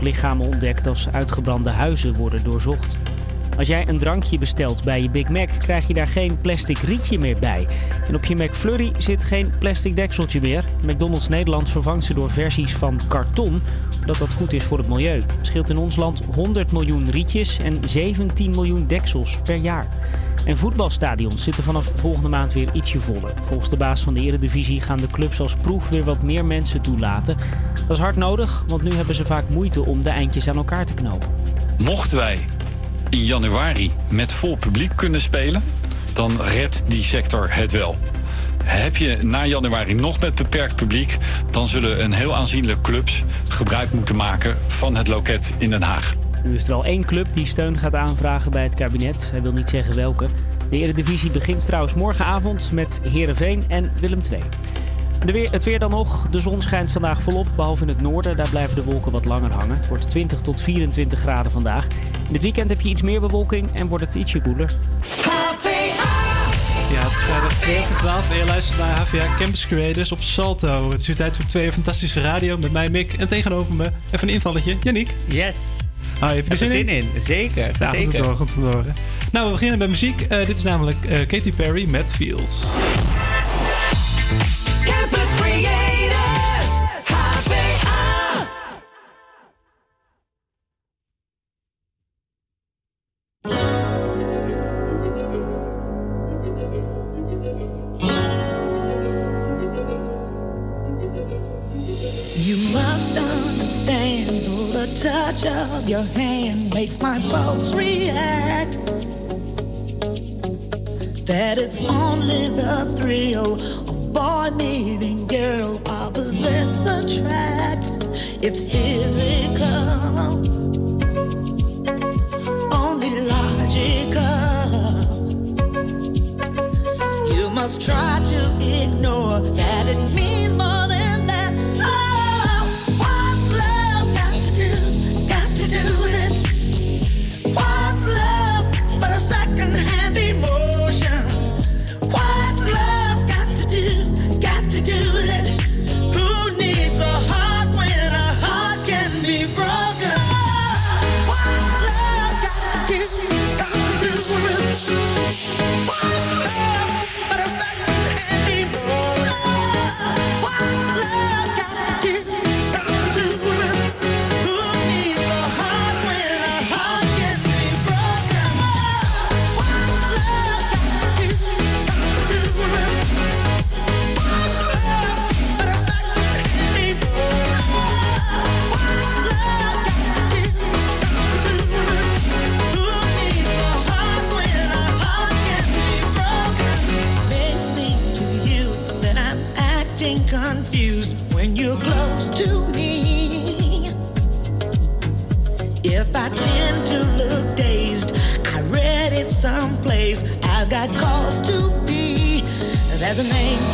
lichamen ontdekt als uitgebrande huizen worden doorzocht. Als jij een drankje bestelt bij je Big Mac, krijg je daar geen plastic rietje meer bij. En op je McFlurry zit geen plastic dekseltje meer. McDonald's Nederland vervangt ze door versies van karton, omdat dat goed is voor het milieu. Het scheelt in ons land 100 miljoen rietjes en 17 miljoen deksels per jaar. En voetbalstadions zitten vanaf volgende maand weer ietsje voller. Volgens de baas van de Eredivisie gaan de clubs als proef weer wat meer mensen toelaten. Dat is hard nodig, want nu hebben ze vaak moeite om de eindjes aan elkaar te knopen. Mochten wij in januari met vol publiek kunnen spelen, dan redt die sector het wel. Heb je na januari nog met beperkt publiek, dan zullen een heel aanzienlijk clubs gebruik moeten maken van het loket in Den Haag. Nu is er al één club die steun gaat aanvragen bij het kabinet. Hij wil niet zeggen welke. De Eredivisie begint trouwens morgenavond met Herenveen en Willem II. Weer, het weer dan nog. De zon schijnt vandaag volop, behalve in het noorden. Daar blijven de wolken wat langer hangen. Het wordt 20 tot 24 graden vandaag. In het weekend heb je iets meer bewolking en wordt het ietsje koeler. Ja, het is vrijdag 2 of 12 en je luistert naar HVA Campus Creators op Salto. Het is weer tijd voor twee fantastische radio met mij Mick en tegenover me even een invalletje, Yannick. Yes. Ah, heb je er zin, zin in? Zeker, Ja, zeker. goed te horen. Nou, we beginnen met muziek. Eh, dit is namelijk eh, Katy Perry met Feels. Your hand makes my pulse react. That it's only the thrill of boy meeting girl, opposites attract. It's physical, only logical. You must try to ignore that it means A name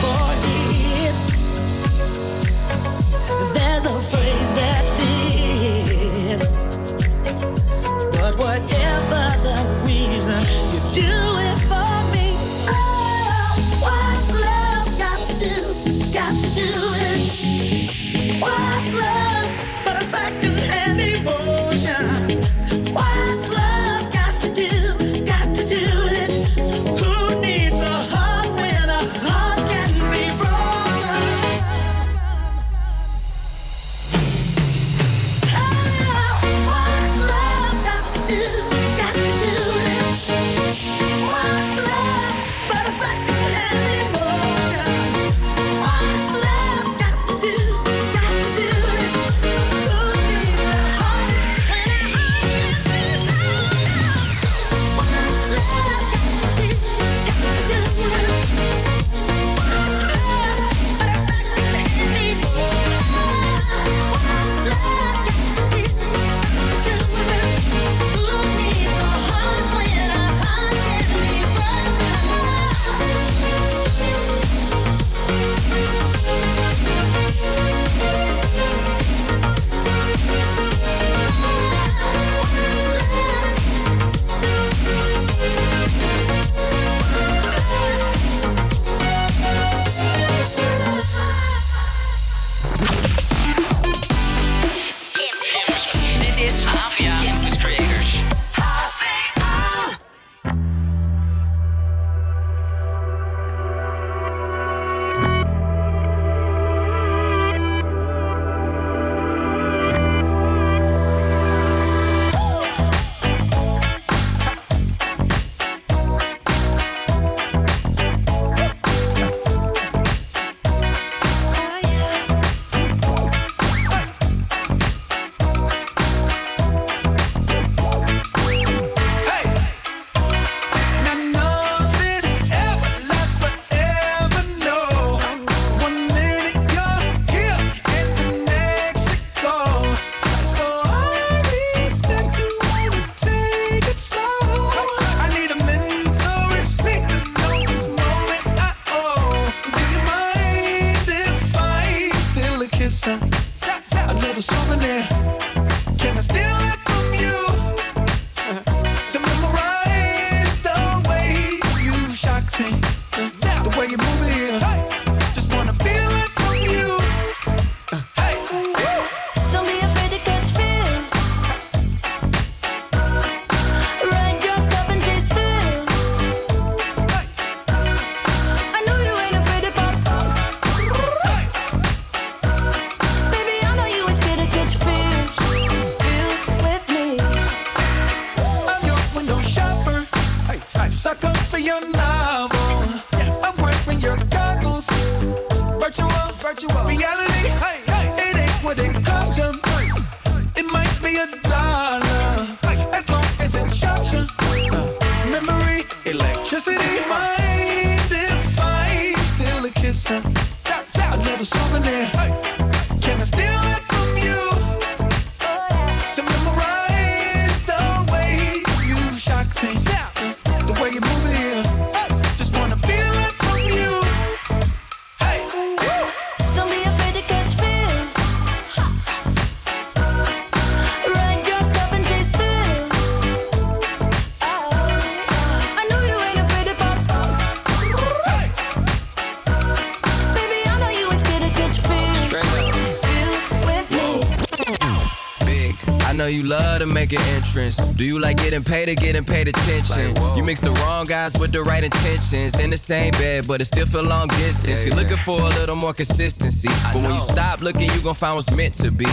know you love to make an entrance. Do you like getting paid or getting paid attention? you mix the wrong guys with the right intentions. In the same bed, but it still feel long distance. You're looking for a little more consistency. But when you stop looking, you gon' find what's meant to be.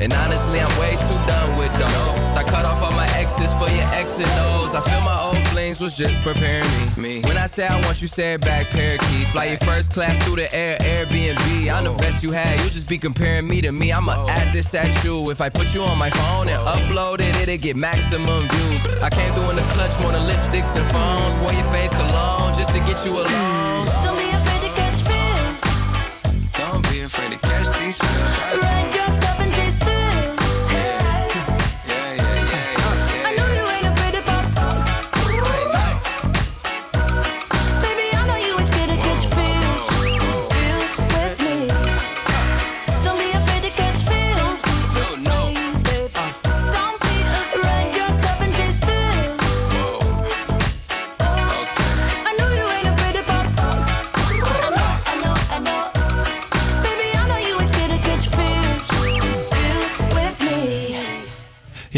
And honestly, I'm way too done with those. I cut off all my exes for your X and O's. I feel my old flings was just preparing me. me. When I say I want you, say it back, parakeet. Fly your first class through the air, Airbnb. I'm the best you had. You just be comparing me to me. I'ma add this at you. If I put you on my phone and upload it, it'll get maximum views. I came through in the clutch more than lipsticks and phones. Wore your faith cologne just to get you alone. Don't be afraid to catch fish. Don't be afraid to catch these feels. Ride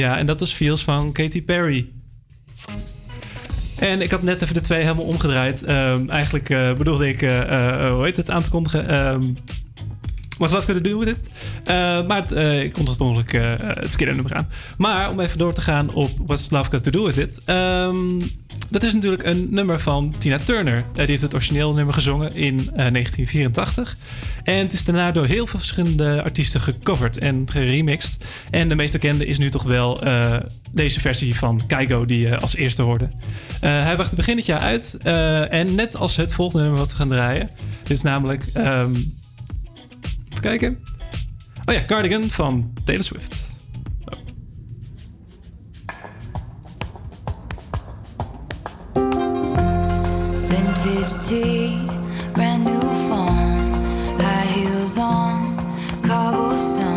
Ja, en dat was Feels van Katy Perry. En ik had net even de twee helemaal omgedraaid. Ehm, eigenlijk eh, bedoelde ik, eh, eh, hoe heet het, aan te kondigen. Ehm What's Love Gonna Do With It? Eh, maar het, eh, ik kondig het mogelijk eh, het verkeerde nummer aan. Maar om even door te gaan op What's Love Got To Do With It. ehm, dat is natuurlijk een nummer van Tina Turner. Die heeft het origineel nummer gezongen in eh, 1984. En het is daarna door heel veel verschillende artiesten gecoverd en geremixed. En de meest bekende is nu toch wel deze versie van Kaigo die als eerste hoorde. Hij bracht begin dit jaar uit. en net als het volgende nummer wat we gaan draaien. Dit is namelijk... ehm, even kijken. Oh ja, Cardigan van Taylor Swift. Vintage tea, brand new phone, high heels on, cobblestones.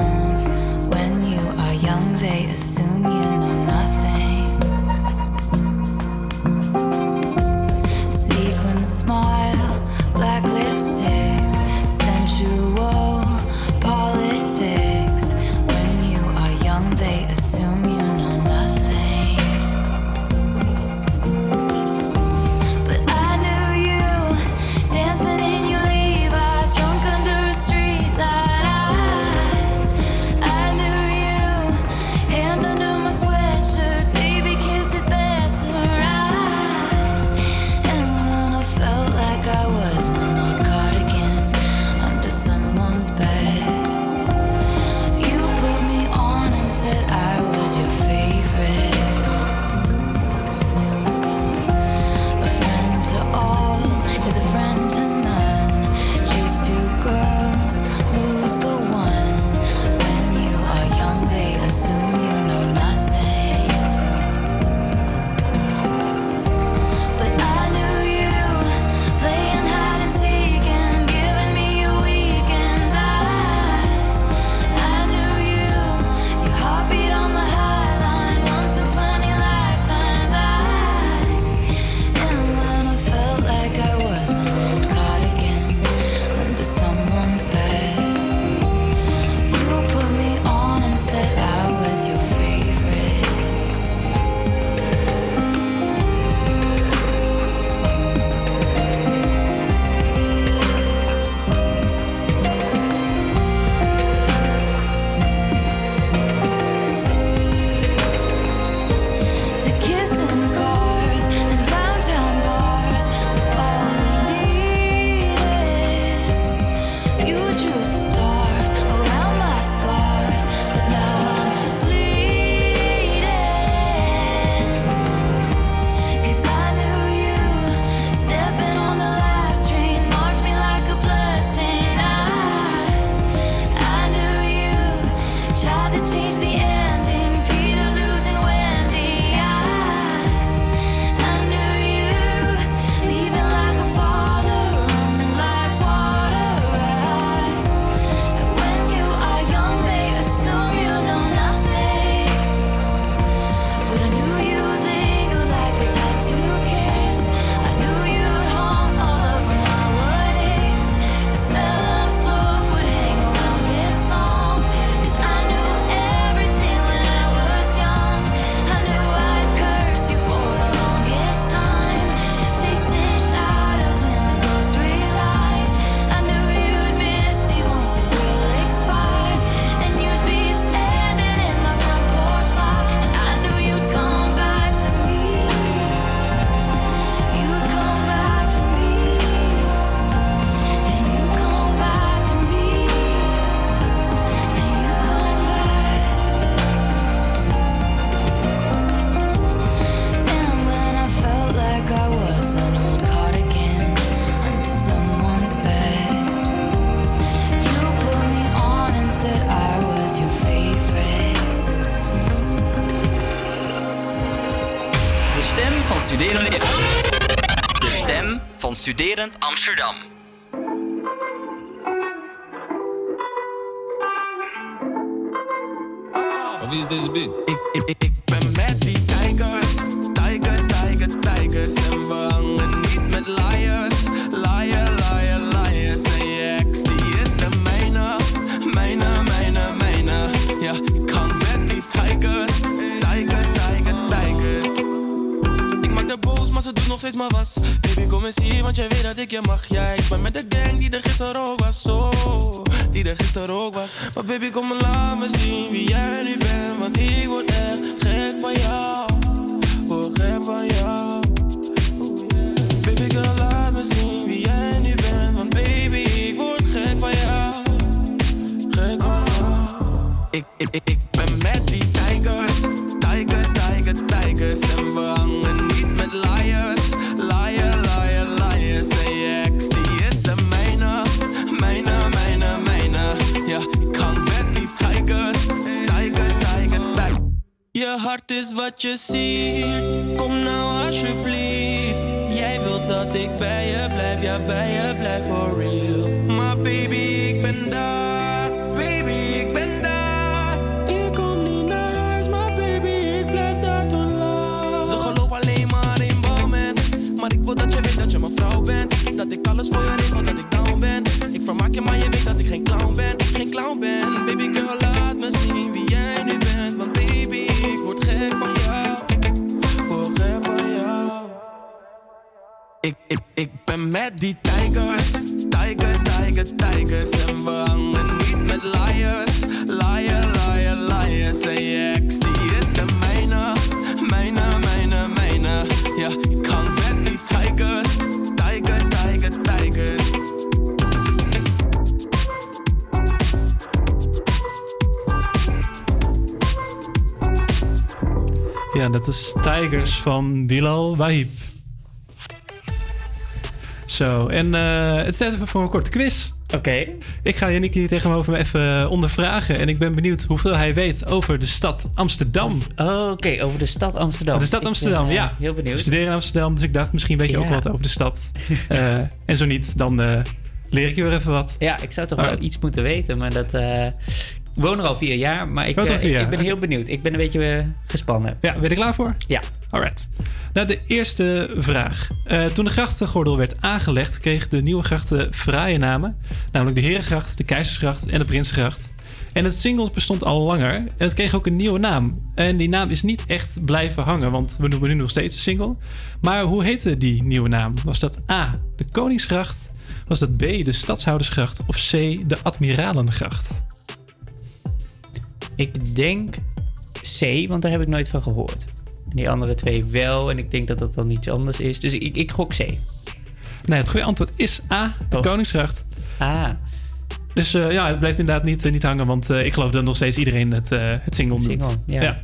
Ook was. Maar baby, ben, Ja, dat is Tigers van Bilal Wahib. Zo, en eh, het staat even voor een korte quiz. Oké. Ik ga Yannick hier tegenover me even ondervragen. En ik ben benieuwd hoeveel hij weet over de stad Amsterdam. Oh, Oké, over de stad Amsterdam. De stad Ik Amsterdam, ben, eh, ja. Heel Ik benieuwd. studeer in Amsterdam, dus ik dacht misschien weet je ook wat over de stad. Eh, en zo niet, dan eh, leer ik je weer even wat. Ja, ik zou toch wel iets moeten weten, maar dat... eh, ik woon er al vier jaar, maar ik, eh, vier ik, jaar, ik ben heel benieuwd. Ik ben een beetje eh, gespannen. Ja, ben je er klaar voor? Ja. Alright. Nou, de eerste vraag. Eh, toen de grachtengordel werd aangelegd, kreeg de nieuwe grachten fraaie namen. Namelijk de Herengracht, de Keizersgracht en de Prinsgracht. En het single bestond al langer en het kreeg ook een nieuwe naam. En die naam is niet echt blijven hangen, want we noemen nu nog steeds een single. Maar hoe heette die nieuwe naam? Was dat A, de Koningsgracht? Was dat B, de Stadshoudersgracht? Of C, de Admiralengracht? Ik denk C, want daar heb ik nooit van gehoord. En die andere twee wel, en ik denk dat dat dan iets anders is. Dus ik, ik gok C. Nee, het goede antwoord is A, de Oh. Koningsgracht. Ah, Dus eh, ja, het blijft inderdaad niet, eh, niet hangen, want eh, ik geloof dat nog steeds iedereen het, eh, het single noemt. single, ja.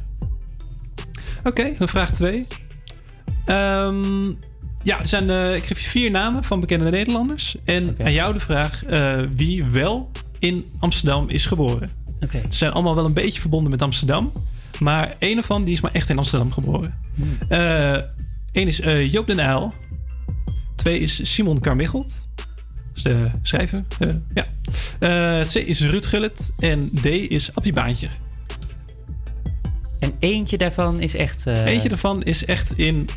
Oké, dan vraag 2. ja, er zijn, ik geef je vier namen van bekende Nederlanders. En aan jou de vraag wie wel in Amsterdam is geboren. Ze zijn allemaal wel een beetje verbonden met Amsterdam. Maar één ervan die is maar echt in Amsterdam geboren. Hmm. Eén is eh, Joop den Uyl. Twee is Simon Carmichelt. Dat is de schrijver. eh, ja. Eh, C is Ruud Gullit. En D is Appie Baantje. En eentje daarvan is echt... eh, Eentje daarvan is echt in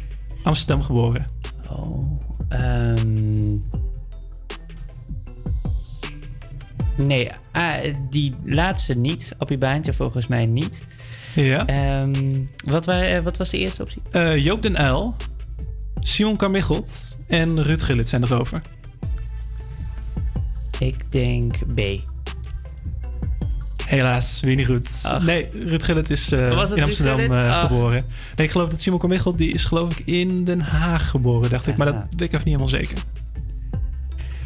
Amsterdam geboren. Oh, ehm, nee, ah, die laatste niet. Appie Baantje volgens mij niet. Ja. Ehm, wat, waren, eh, wat was de eerste optie? Eh, Joop den Uyl. Simon Carmichelt. En Ruud Gullit zijn erover. Ik denk B. Helaas, weer niet goed. Ach. Nee, Ruud Gullit is eh, in Amsterdam eh, geboren. Nee, ik geloof dat Simon Carmichelt, die is geloof ik in Den Haag geboren, dacht ik. Maar dat weet ik even niet helemaal zeker.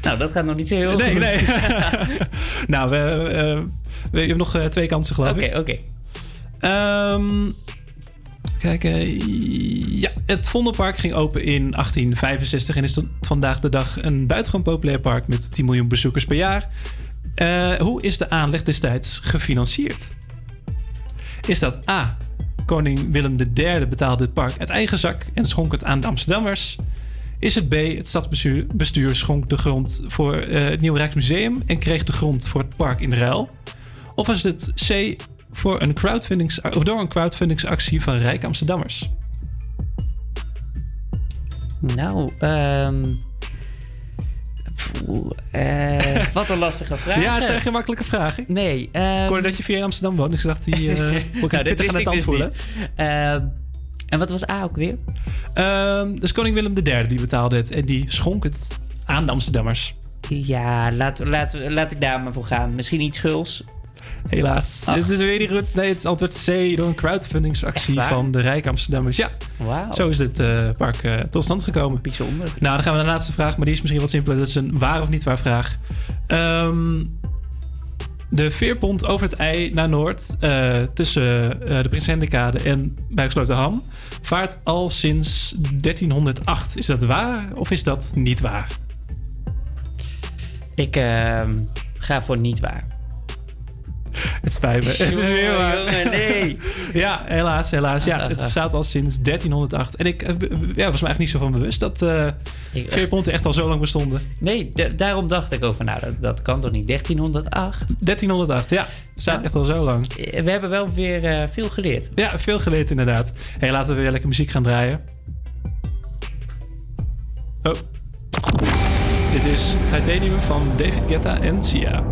Nou, dat gaat nog niet zo heel Nee, goed. nee. nou, we, eh, we hebben nog eh, twee kansen geloof Oké, ik. oké. Ehm, kijk, eh, ja, het Vondelpark ging open in 1865 en is tot vandaag de dag een buitengewoon populair park met 10 miljoen bezoekers per jaar. Hoe is de aanleg destijds gefinancierd? Is dat A, koning Willem III betaalde het park uit eigen zak en schonk het aan de Amsterdammers? Is het B, het stadsbestuur bestuur schonk de grond voor eh, het Nieuwe Rijksmuseum en kreeg de grond voor het park in ruil? Of is het C, voor een crowdfundings, of door een crowdfundingsactie van rijke Amsterdammers? Nou, ehm poeh, eh, wat een lastige vraag. Ja, het zijn geen makkelijke vragen. Nee. ehm, Ik hoorde dat je via in Amsterdam woont, dus ik dacht, die moet ik nou, even pittig aan het tand voelen. En wat was A ook weer? Ehm, dus koning Willem III die betaalde het en die schonk het aan de Amsterdammers. Ja, laat, laat, laat ik daar maar voor gaan. Misschien iets schuls. Helaas. Ach. Het is weer niet goed. Nee, het is antwoord C door een crowdfundingsactie van de rijke Amsterdammers. Ja, Wauw. zo is het eh, park eh, tot stand gekomen. Bijzonder. Nou, dan gaan we naar de laatste vraag, maar die is misschien wat simpeler. Dat is een waar of niet waar vraag. Ehm, de veerpont over het IJ naar Noord, eh, tussen eh, de Prins Hendrikade en Buiksloterham, vaart al sinds 1308. Is dat waar of is dat niet waar? Ik ehm, ga voor niet waar. Het spijt me. Het is weer waar. Jongen, nee. Ja, helaas, helaas. Ja, het bestaat al sinds 1308. En ik eh, ja, was me eigenlijk niet zo van bewust dat eh Ik- veerponten echt al zo lang bestonden. Nee, da- daarom dacht ik ook van, nou, dat, dat kan toch niet? 1308? 1308, ja. Bestaat Ja. echt al zo lang. Eh, We hebben wel weer eh, veel geleerd. Ja, veel geleerd inderdaad. Hey, laten we weer lekker muziek gaan draaien. Oh. Dit is Titanium van David Guetta en Sia.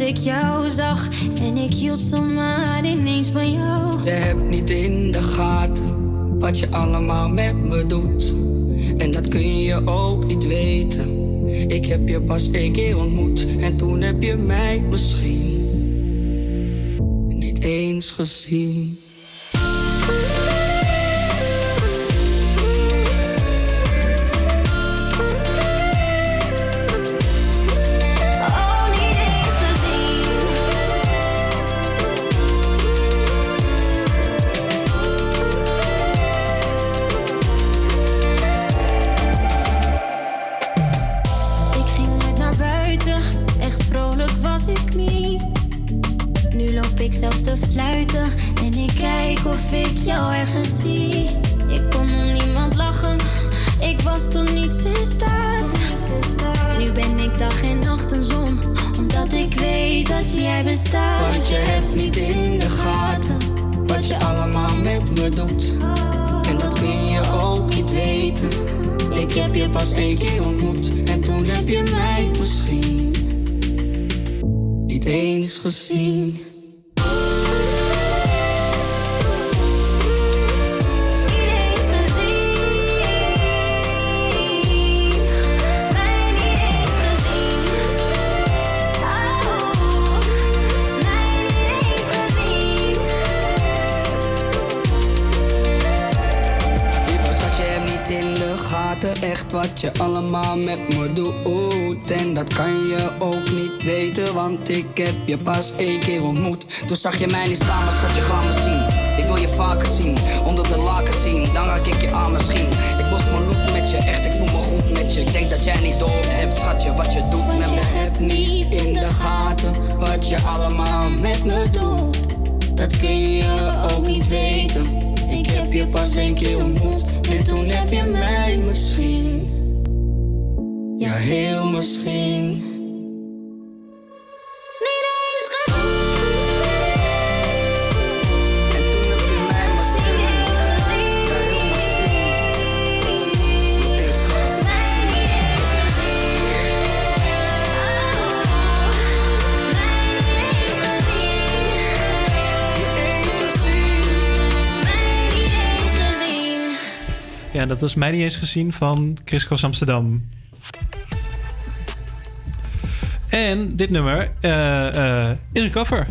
Ik jou zag en ik hield zomaar ineens van jou. Je hebt niet in de gaten wat je allemaal met me doet. En dat kun je ook niet weten. Ik heb je pas één keer ontmoet en toen heb je mij misschien niet eens gezien. Pas één keer ontmoet. Toen zag je mij niet staan, maar schat, je gaat me zien. Ik wil je vaker zien, onder de laken zien, dan raak ik je aan misschien. Ik was mijn loop met je, echt, ik voel me goed met je. Ik denk dat jij niet door hebt, schatje, wat je doet met me. Heb niet in de gaten wat je allemaal met me doet. Dat kun je ook niet weten. Ik heb je pas één keer ontmoet en toen heb je mij misschien. Ja, heel misschien. Dat was mij niet eens gezien van Chris Amsterdam. En dit nummer eh, eh, is een cover.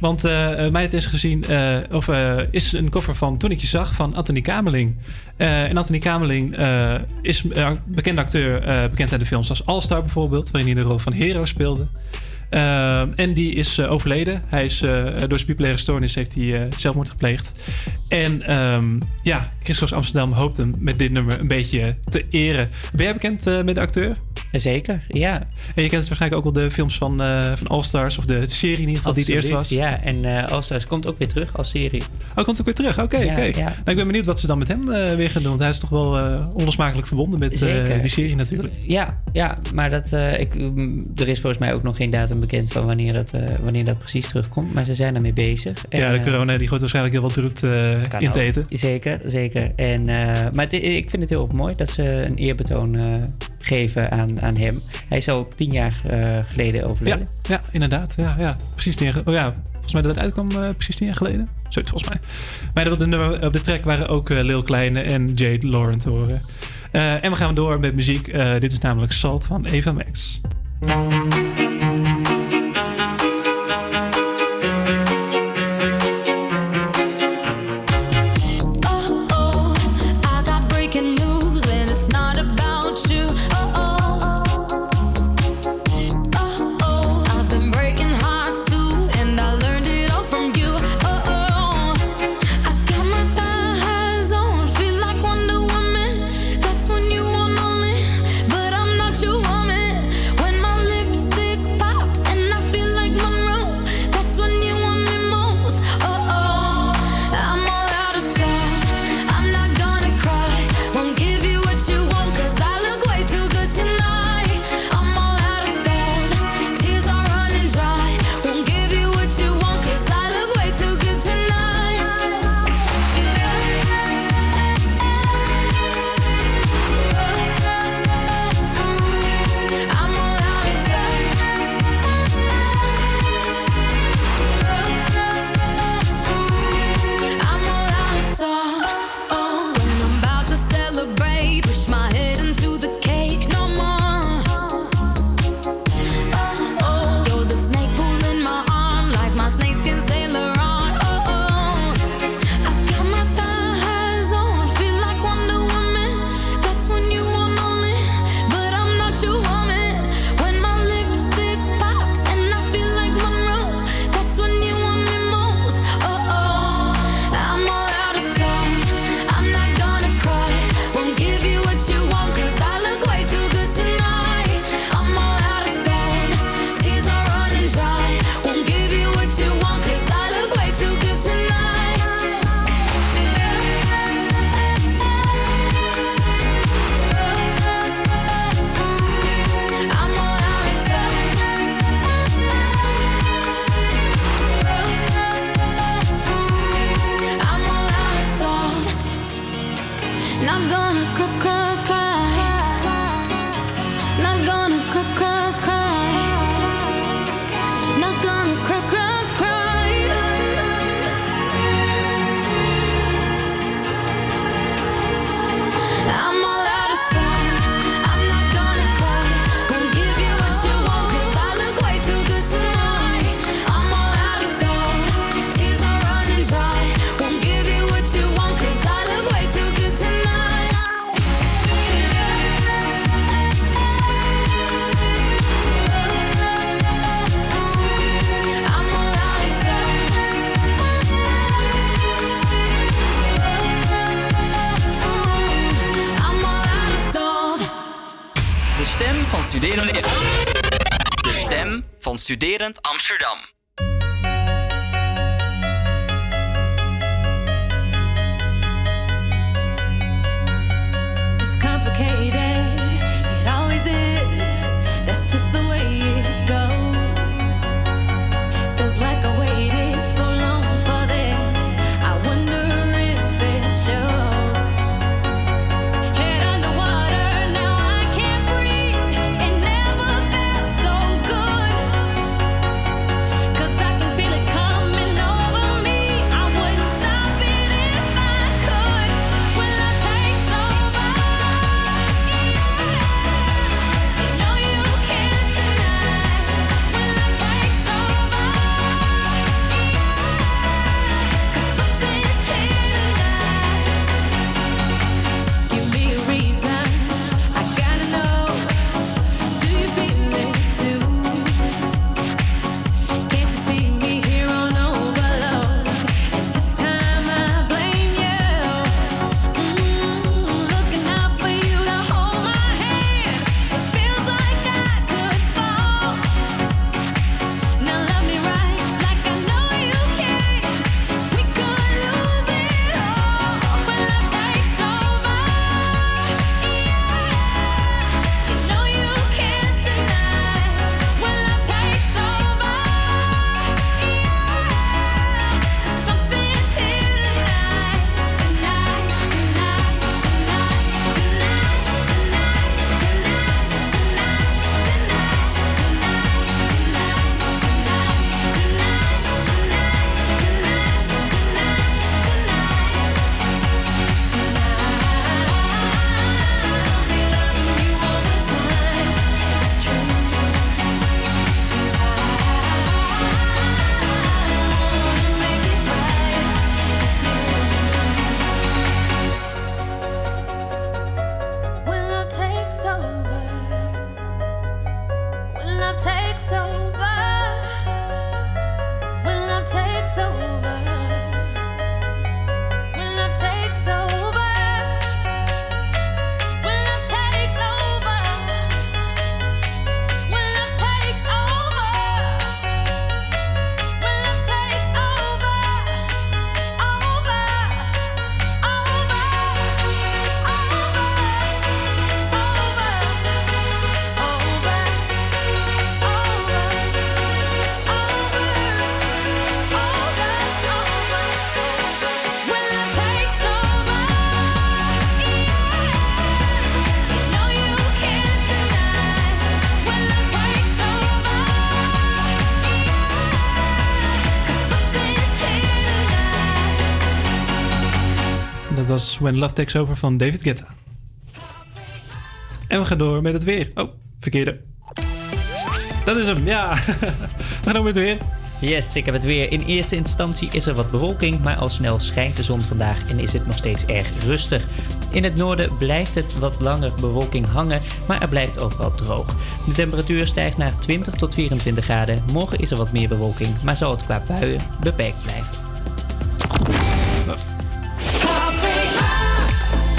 Want eh, mij het is gezien, of is een cover van Toen ik je zag van Anthony Kamerling. Eh, en Anthony Kamerling eh, is een bekende acteur, bekend uit de films als All-Star bijvoorbeeld, waarin hij de rol van Hero speelde. Eh, en die is eh, overleden. Hij is eh, door zijn bipolaire stoornis heeft hij zelfmoord gepleegd. En ehm, ja, Christos Amsterdam hoopt hem met dit nummer een beetje te eren. Ben jij bekend met de acteur? Zeker, ja. En je kent waarschijnlijk ook wel de films van, eh van All Stars, of de serie in ieder geval, die het eerst was. Ja, en eh All Stars komt ook weer terug als serie. Oh, komt ook weer terug. Oké, Ja, oké. ja. Nou, ik ben benieuwd wat ze dan met hem eh, weer gaan doen. Want hij is toch wel onlosmakelijk verbonden met die serie natuurlijk. Ja, ja maar dat, ik, mm, er is volgens mij ook nog geen datum bekend van wanneer dat, wanneer dat precies terugkomt. Maar ze zijn ermee bezig. ja, de corona die gooit waarschijnlijk heel wat Kan in het ook. eten. Zeker, zeker. En, maar het- ik vind het heel mooi dat ze een eerbetoon geven aan, aan hem. Hij is al tien jaar eh, geleden Ja, overleden. ja, inderdaad. Ja, ja. Precies tien jaar, oh ja, volgens mij dat het uitkwam eh, precies tien jaar geleden. Zoiets volgens mij. Maar op de, op de track waren ook eh, Lil Kleine en Jade Lauren te horen. En we gaan door met muziek. Dit is namelijk Salt van Eva Max. Was When Love Takes Over van David Guetta. En we gaan door met het weer. Oh, verkeerde. Dat is hem, ja. we gaan door met het weer. Yes, ik heb het weer. In eerste instantie is er wat bewolking, maar al snel schijnt de zon vandaag en is het nog steeds erg rustig. In het noorden blijft het wat langer bewolking hangen, maar er blijft overal droog. De temperatuur stijgt naar 20 tot 24 graden. Morgen is er wat meer bewolking, maar zal het qua buien beperkt blijven.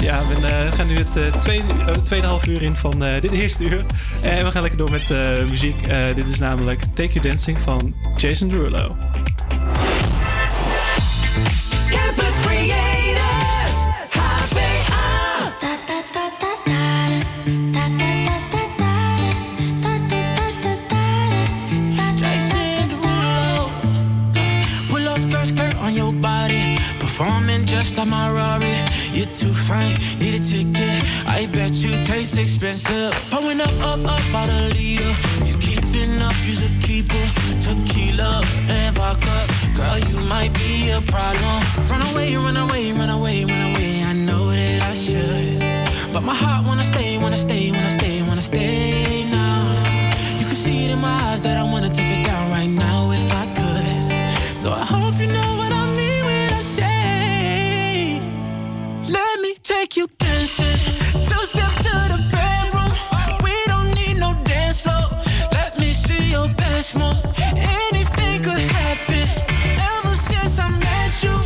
Ja, we eh, gaan nu het eh, tweede, eh, tweeënhalf uur in van eh, dit eerste uur. En we gaan lekker door met muziek. Dit is namelijk Take You Dancing van Jason Derulo. Campus your. Performing just like my. You're too fine, need a ticket. I bet you taste expensive. Pulling up, up, up, out a leader. If you keeping up, you's a keeper. Tequila and vodka. Girl, you might be a problem. Run away, run away, run away, run away. I know that I should. But my heart wanna stay, wanna stay, wanna stay, wanna stay now. You can see it in my eyes that I wanna take it take you dancing. Two step to the bedroom. We don't need no dance floor. Let me see your best move. Anything could happen. Ever since I met you,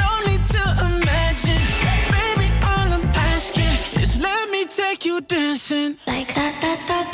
no need to imagine. Baby, all I'm asking is let me take you dancing. Just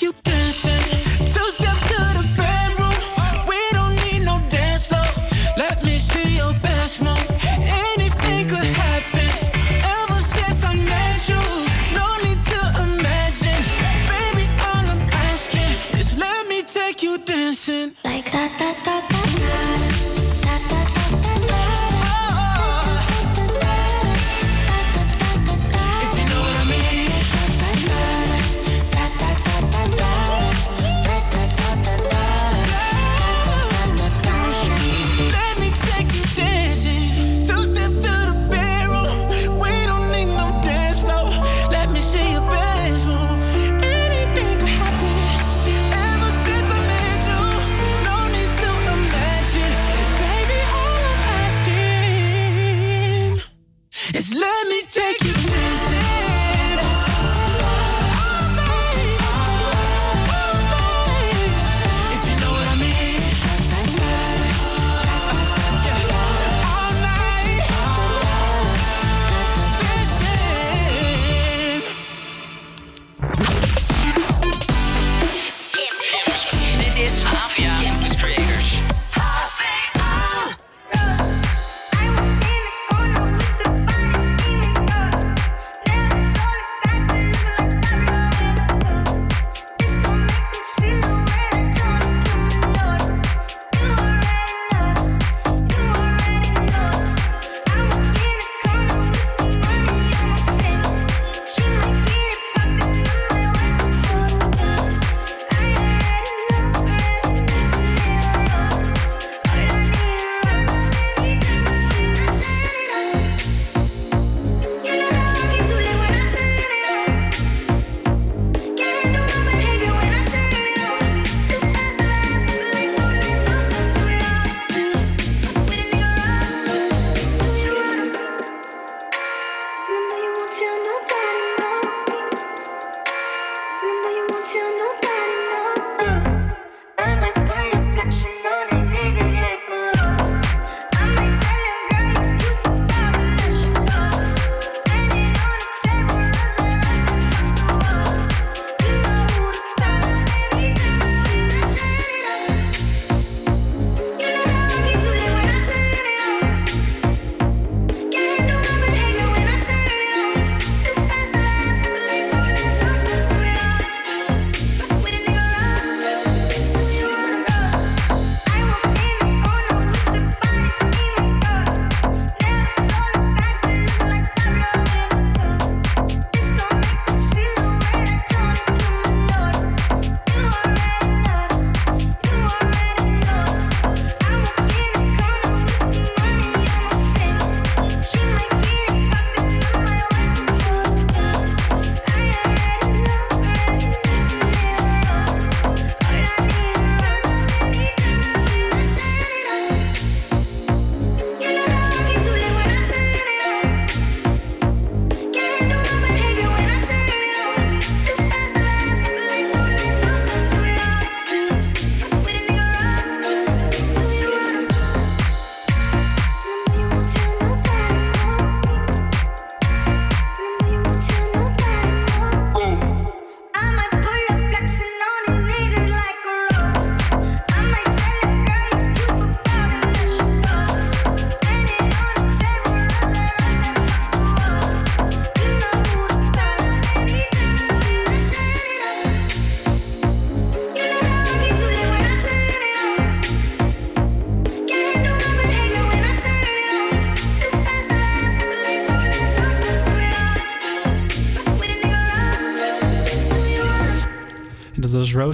me take you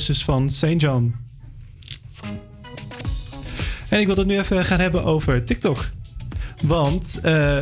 Roses van St. John. En ik wil het nu even gaan hebben over TikTok. Want eh,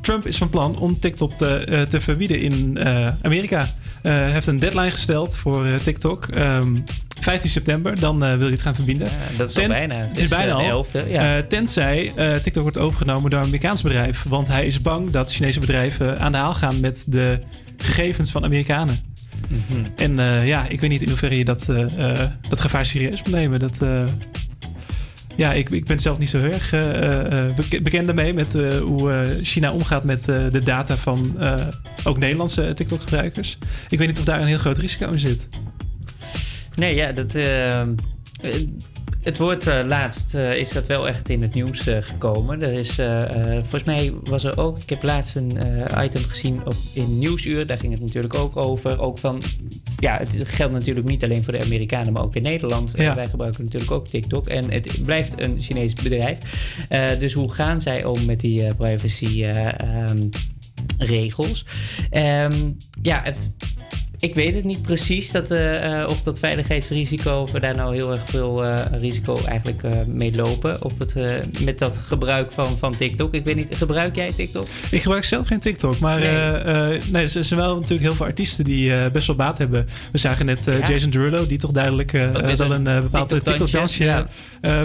Trump is van plan om TikTok te, eh, te verbieden in eh, Amerika. Hij heeft een deadline gesteld voor TikTok. Ehm, 15 september, dan wil hij het gaan verbieden. dat is al bijna. Het is is, bijna al. 11e, ja. Tenzij TikTok wordt overgenomen door een Amerikaans bedrijf. Want hij is bang dat Chinese bedrijven aan de haal gaan met de gegevens van Amerikanen. Mhm. En eh, ja, ik weet niet in hoeverre je dat, eh, eh, dat gevaar serieus moet nemen. Dat, ja, ik, ik ben zelf niet zo erg beke- bekend daarmee met hoe China omgaat met de data van ook Nederlandse TikTok-gebruikers. Ik weet niet of daar een heel groot risico in zit. Nee, ja, dat. Het wordt eh, laatst eh, is dat wel echt in het nieuws eh, gekomen. Er is, volgens mij was er ook, ik heb laatst een item gezien op, in Nieuwsuur. Daar ging het natuurlijk ook over. Ook van, ja, het geldt natuurlijk niet alleen voor de Amerikanen, maar ook in Nederland. Ja. wij gebruiken natuurlijk ook TikTok. En het blijft een Chinees bedrijf. Dus hoe gaan zij om met die privacy eh, ehm, regels? Ehm, ja, het ik weet het niet precies dat, eh, eh, of dat veiligheidsrisico, of we daar nou heel erg veel eh, risico eigenlijk mee lopen op het, met dat gebruik van, van TikTok. Ik weet niet, gebruik jij TikTok? Ik gebruik zelf geen TikTok, maar Nee. nee. nee, er zijn wel natuurlijk heel veel artiesten die best wel baat hebben. We zagen net Ja. Jason Derulo, die toch duidelijk wel een een eh, bepaald TikTok-dansje, ja.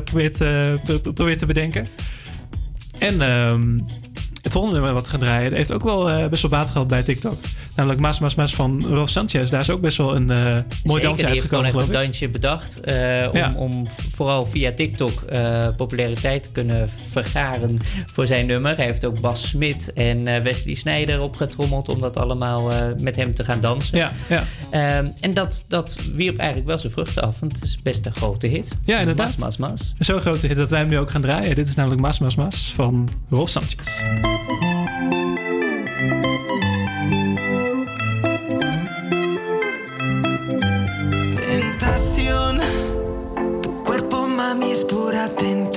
probeert, pro- probeert te bedenken. En ehm, het volgende nummer wat gaan draaien, heeft ook wel eh, best wel baat gehad bij TikTok. Namelijk Mas Mas Mas van Rolf Sanchez. Daar is ook best wel een eh mooi Zeker, dansje die heeft gewoon uitgekomen, echt een dansje bedacht. eh, om, Ja. om vooral via TikTok populariteit te kunnen vergaren voor zijn nummer. Hij heeft ook Bas Smit en Wesley Snijder opgetrommeld om dat allemaal met hem te gaan dansen. Ja, ja. Ehm, en dat, dat wierp eigenlijk wel zijn vruchten af, want het is best een grote hit. Ja, inderdaad. Mas, mas, mas. Zo'n grote hit dat wij hem nu ook gaan draaien. Dit is namelijk Mas Mas Mas van Rolf Sanchez. Tentación, tu cuerpo mami es pura tentación.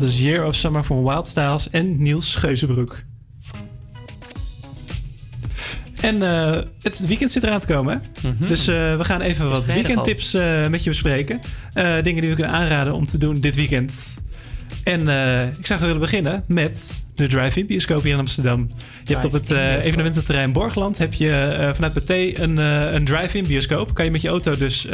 Dat is Year of Summer van Wild Styles en Niels Geuzenbroek. En eh, het weekend zit eraan te komen. Hè? Mhm. Dus eh, we gaan even wat weekendtips eh, met je bespreken. Dingen die we kunnen aanraden om te doen dit weekend. En ik zou willen beginnen met de Drive-In bioscoop hier in Amsterdam. Je hebt op het eh, evenemententerrein Borgland heb je eh, vanuit Pathé een, eh, een drive-in bioscoop. Kan je met je auto dus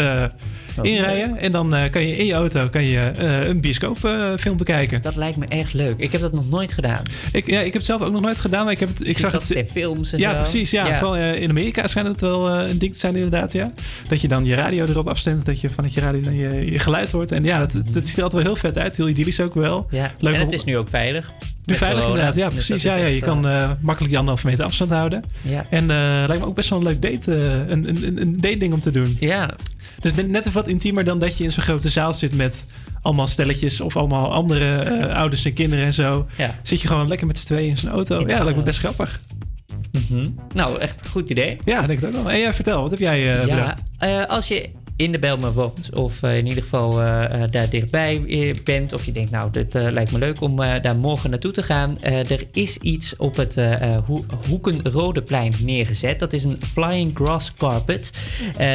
inrijden. En dan kan je in je auto kan je, een bioscoopfilm bekijken. Dat lijkt me echt leuk. Ik heb dat nog nooit gedaan. Ik, ja, ik heb het zelf ook nog nooit gedaan, maar ik heb het. Ik zag dat het in films en Ja, zo. precies. Ja, Ja. Vooral in Amerika schijnt het wel een ding te zijn, inderdaad. Ja. Dat je dan je radio erop afstemt, dat je vanuit je radio dan je, je geluid hoort. En ja, dat, dat ziet er altijd wel heel vet uit. Heel idyllisch ook wel. Ja. Leuk en om- het is nu ook veilig. Nu Met veilig inderdaad, ja precies. Ja, ja, je echt, kan eh, eh, makkelijk die anderhalve meter afstand houden. Ja. En eh lijkt me ook best wel een leuk date, eh, een, een, een- date ding om te doen. Ja. Dus net, even wat intiemer dan dat je in zo'n grote zaal zit met allemaal stelletjes of allemaal andere eh, ouders en kinderen en zo. Ja. Zit je gewoon lekker met z'n tweeën in zo'n auto. De ja, dat lijkt me best grappig. Mhm. Nou, echt een goed idee. Ja, denk ik ook wel. En jij vertel, wat heb jij eh ja, bedacht? eh, als je in de Belmer woont, of eh, in ieder geval eh, eh, daar dichtbij bent, of je denkt, nou, dit lijkt me leuk om daar morgen naartoe te gaan. Er is iets op het Ho- Hoekenrodeplein neergezet. Dat is een flying grass carpet.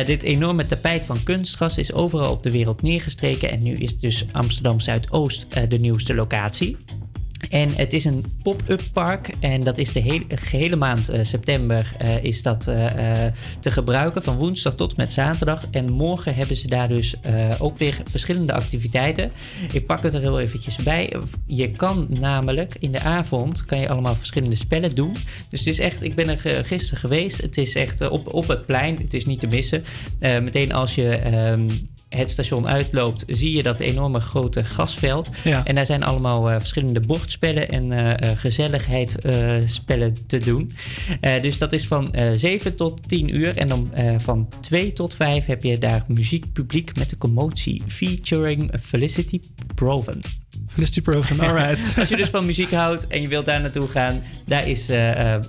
Dit enorme tapijt van kunstgras is overal op de wereld neergestreken. En nu is dus Amsterdam Zuidoost de nieuwste locatie. En het is een pop-up park en dat is de hele, gehele maand eh, september eh, is dat eh, te gebruiken van woensdag tot met zaterdag. En morgen hebben ze daar dus ook weer verschillende activiteiten. Ik pak het er heel eventjes bij. Je kan namelijk in de avond kan je allemaal verschillende spellen doen. Dus het is echt, ik ben er gisteren geweest. Het is echt op, op het plein. Het is niet te missen. Meteen als je ehm, het station uitloopt, zie je dat enorme grote gasveld. Ja. En daar zijn allemaal eh, verschillende bordspellen en eh eh, gezelligheidsspellen te doen. Dus dat is van eh 7 tot 10 uur. En dan van 2 tot 5 heb je daar muziekpubliek met de commotie. Featuring Felicity Proven. Felicity Proven, alright. Als je dus van muziek houdt en je wilt daar naartoe gaan, daar is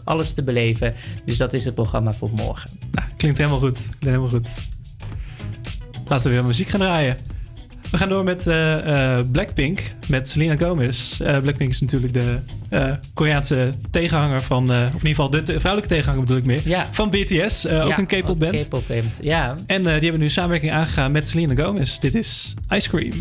alles te beleven. Dus dat is het programma voor morgen. Nou, klinkt helemaal goed. Klinkt helemaal goed. Laten we weer muziek gaan draaien. We gaan door met eh, Blackpink, met Selena Gomez. Eh, Blackpink is natuurlijk de Koreaanse tegenhanger van... of in ieder geval de te- vrouwelijke tegenhanger bedoel ik meer. Ja. Van BTS, ook een K-pop band. K-pop band, ja. En die hebben nu samenwerking aangegaan met Selena Gomez. Dit is Ice Cream.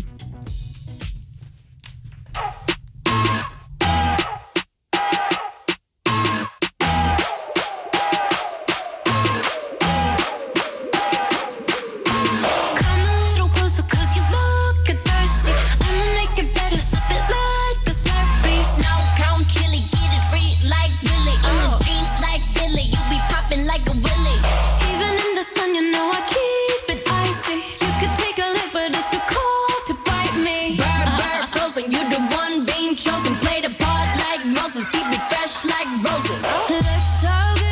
Roses. Looks so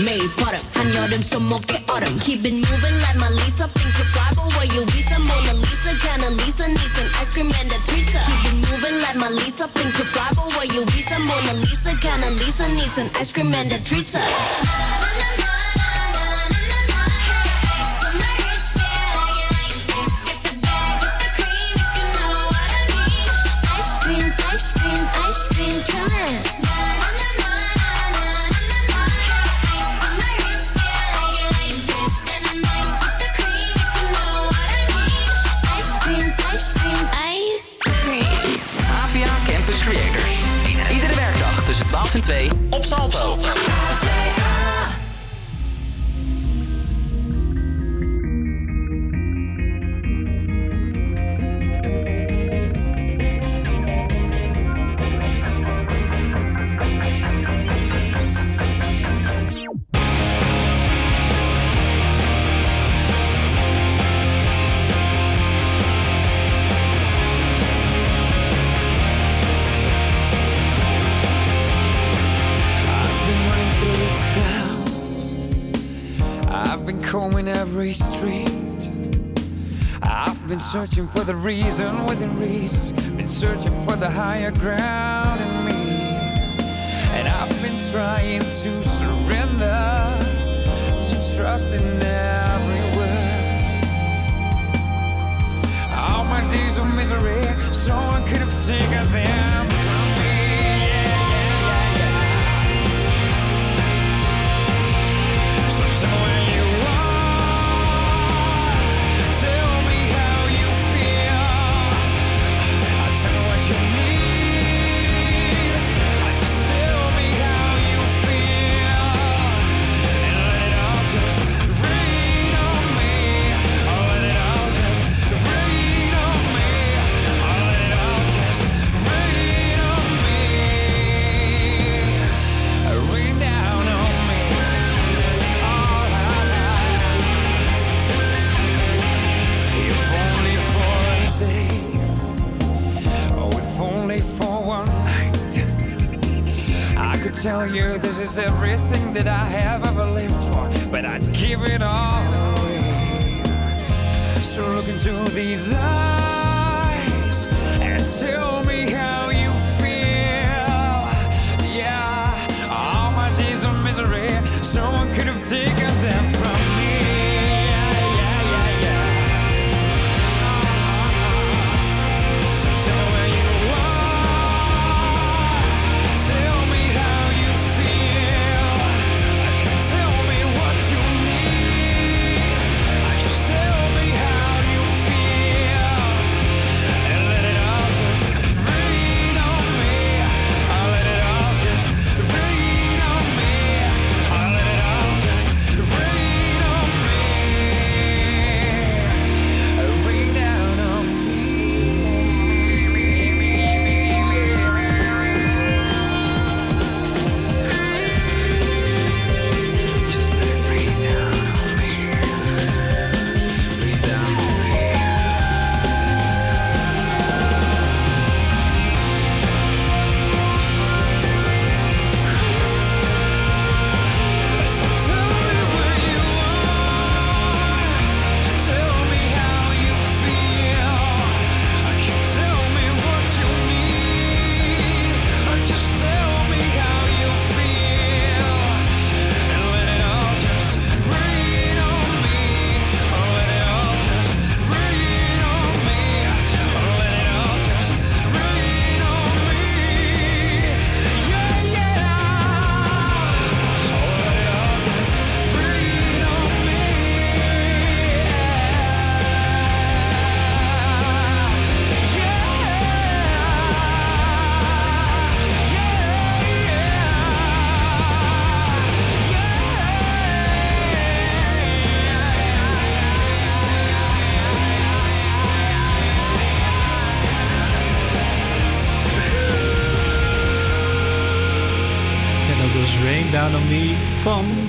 made butter. 한 여름 손목에 얼음 Keep it moving like my Lisa. Think you fly but where you be? Some Mona Lisa Kinda Lisa needs an ice cream and a treat Keep it moving like my Lisa. Think you fly but where you be? Some Mona Lisa Kinda Lisa needs an ice cream and a treat everything that I have.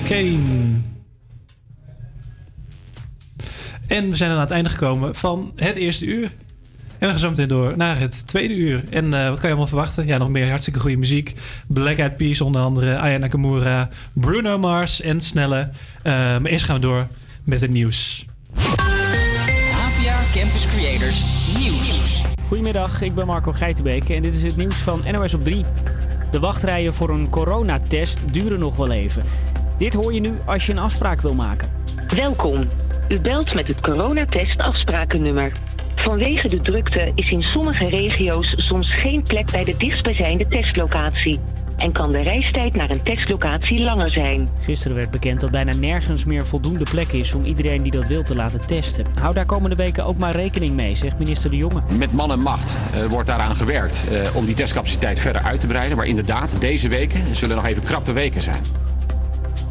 Kane. En we zijn aan het einde gekomen van het eerste uur. En we gaan zo meteen door naar het tweede uur. En eh, wat kan je allemaal verwachten? Ja, nog meer hartstikke goede muziek. Black Eyed Peas onder andere, Aya Nakamura, Bruno Mars en Snelle. Eh, maar eerst gaan we door met het nieuws. APA Campus Creators Nieuws. Goedemiddag, ik ben Marco Geitenbeek en dit is het nieuws van NOS op 3. De wachtrijen voor een coronatest duren nog wel even. Dit hoor je nu als je een afspraak wil maken. Welkom. U belt met het coronatest afsprakennummer. Vanwege de drukte is in sommige regio's soms geen plek bij de dichtstbijzijnde testlocatie. En kan de reistijd naar een testlocatie langer zijn. Gisteren werd bekend dat bijna nergens meer voldoende plek is om iedereen die dat wil te laten testen. Hou daar komende weken ook maar rekening mee, zegt minister De Jonge. Met man en macht eh, wordt daaraan gewerkt eh, om die testcapaciteit verder uit te breiden. Maar inderdaad, deze weken zullen nog even krappe weken zijn.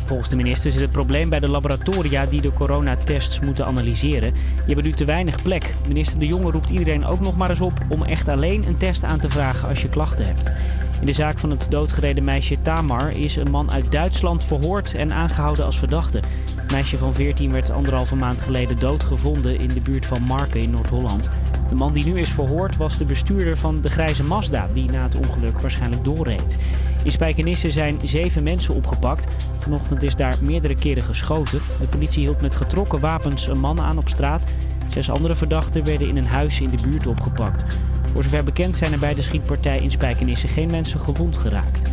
Volgens de minister zit het probleem bij de laboratoria die de coronatests moeten analyseren. Die hebben nu te weinig plek. Minister De Jonge roept iedereen ook nog maar eens op om echt alleen een test aan te vragen als je klachten hebt. In de zaak van het doodgereden meisje Tamar is een man uit Duitsland verhoord en aangehouden als verdachte. Het meisje van 14 werd anderhalve maand geleden doodgevonden in de buurt van Marken in Noord-Holland. De man die nu is verhoord was de bestuurder van de grijze Mazda, die na het ongeluk waarschijnlijk doorreed. In Spijkenisse zijn zeven mensen opgepakt. Vanochtend is daar meerdere keren geschoten. De politie hield met getrokken wapens een man aan op straat. Zes andere verdachten werden in een huis in de buurt opgepakt. Voor zover bekend zijn er bij de schietpartij in Spijkenisse geen mensen gewond geraakt.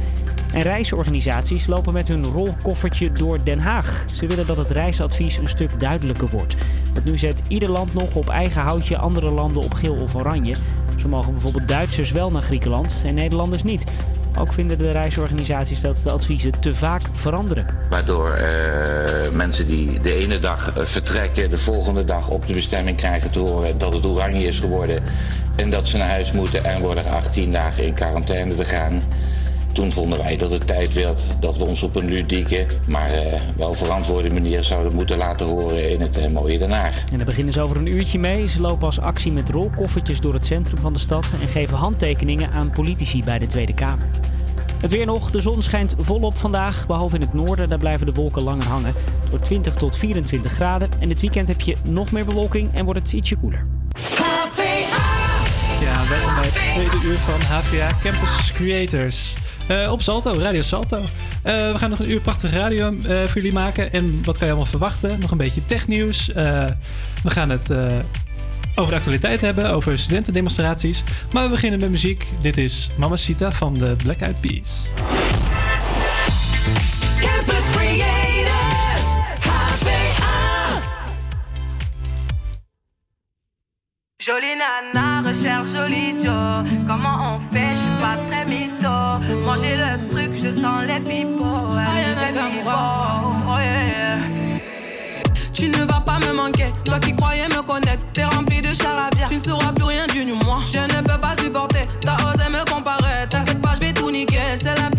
En reisorganisaties lopen met hun rolkoffertje door Den Haag. Ze willen dat het reisadvies een stuk duidelijker wordt. Want nu zet ieder land nog op eigen houtje andere landen op geel of oranje. Zo mogen bijvoorbeeld Duitsers wel naar Griekenland en Nederlanders niet. Ook vinden de reisorganisaties dat de adviezen te vaak veranderen. Waardoor eh, mensen die de ene dag eh, vertrekken, de volgende dag op de bestemming krijgen te horen dat het oranje is geworden. En dat ze naar huis moeten en worden geacht 10 dagen in quarantaine te gaan. Toen vonden wij dat het tijd werd dat we ons op een ludieke, maar eh, wel verantwoorde manier zouden moeten laten horen in het eh, mooie Den Haag. En daar beginnen ze over een uurtje mee. Ze lopen als actie met rolkoffertjes door het centrum van de stad en geven handtekeningen aan politici bij de Tweede Kamer. Het weer nog. De zon schijnt volop vandaag. Behalve in het noorden, daar blijven de wolken langer hangen. Het wordt 20 tot 24 graden. En dit weekend heb je nog meer bewolking en wordt het ietsje koeler. Ja, welkom bij het tweede uur van HVA Campus Creators. Eh, op Salto, Radio Salto. Eh, we gaan nog een uur prachtige radio eh, voor jullie maken. En wat kan je allemaal verwachten? Nog een beetje technieuws. We gaan het over de actualiteit hebben, over studentendemonstraties. Maar we beginnen met muziek. Dit is Mamacita van de Black Eyed. Campus Creators. Jolie nana, recherche joli Joe. Comment on fait, Oh, yeah, yeah. Tu ne vas pas me manquer, toi qui croyais me connaître, t'es rempli de charabia. Tu ne sauras plus rien du moi. Je ne peux pas supporter, t'as osé me comparer. T'inquiète pas, je vais tout niquer, c'est la.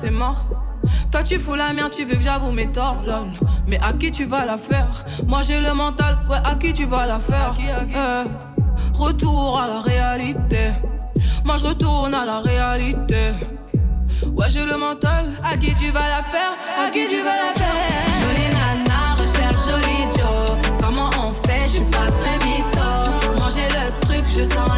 C'est mort. Toi tu fous la merde, tu veux que j'avoue mes torts, lol. Mais à qui tu vas la faire? Moi j'ai le mental, ouais, à qui tu vas la faire? Euh, Retour à la réalité. Moi je retourne à la réalité. Ouais, j'ai le mental. À qui tu vas la faire? À qui tu vas la faire? Jolie nana, recherche joli Joe. Comment on fait? Je suis pas très mytho. J'ai le truc, je sens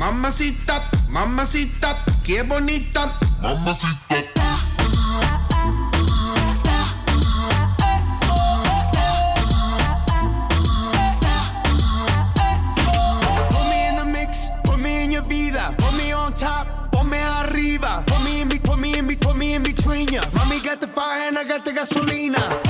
mamacita, mamacita, qué bonita, mamacita. Put me in the mix, put me in your vida, put me on top, put me arriba, put me in, be, put me in, be, put me in between ya. Mommy got the fire and I got the gasolina.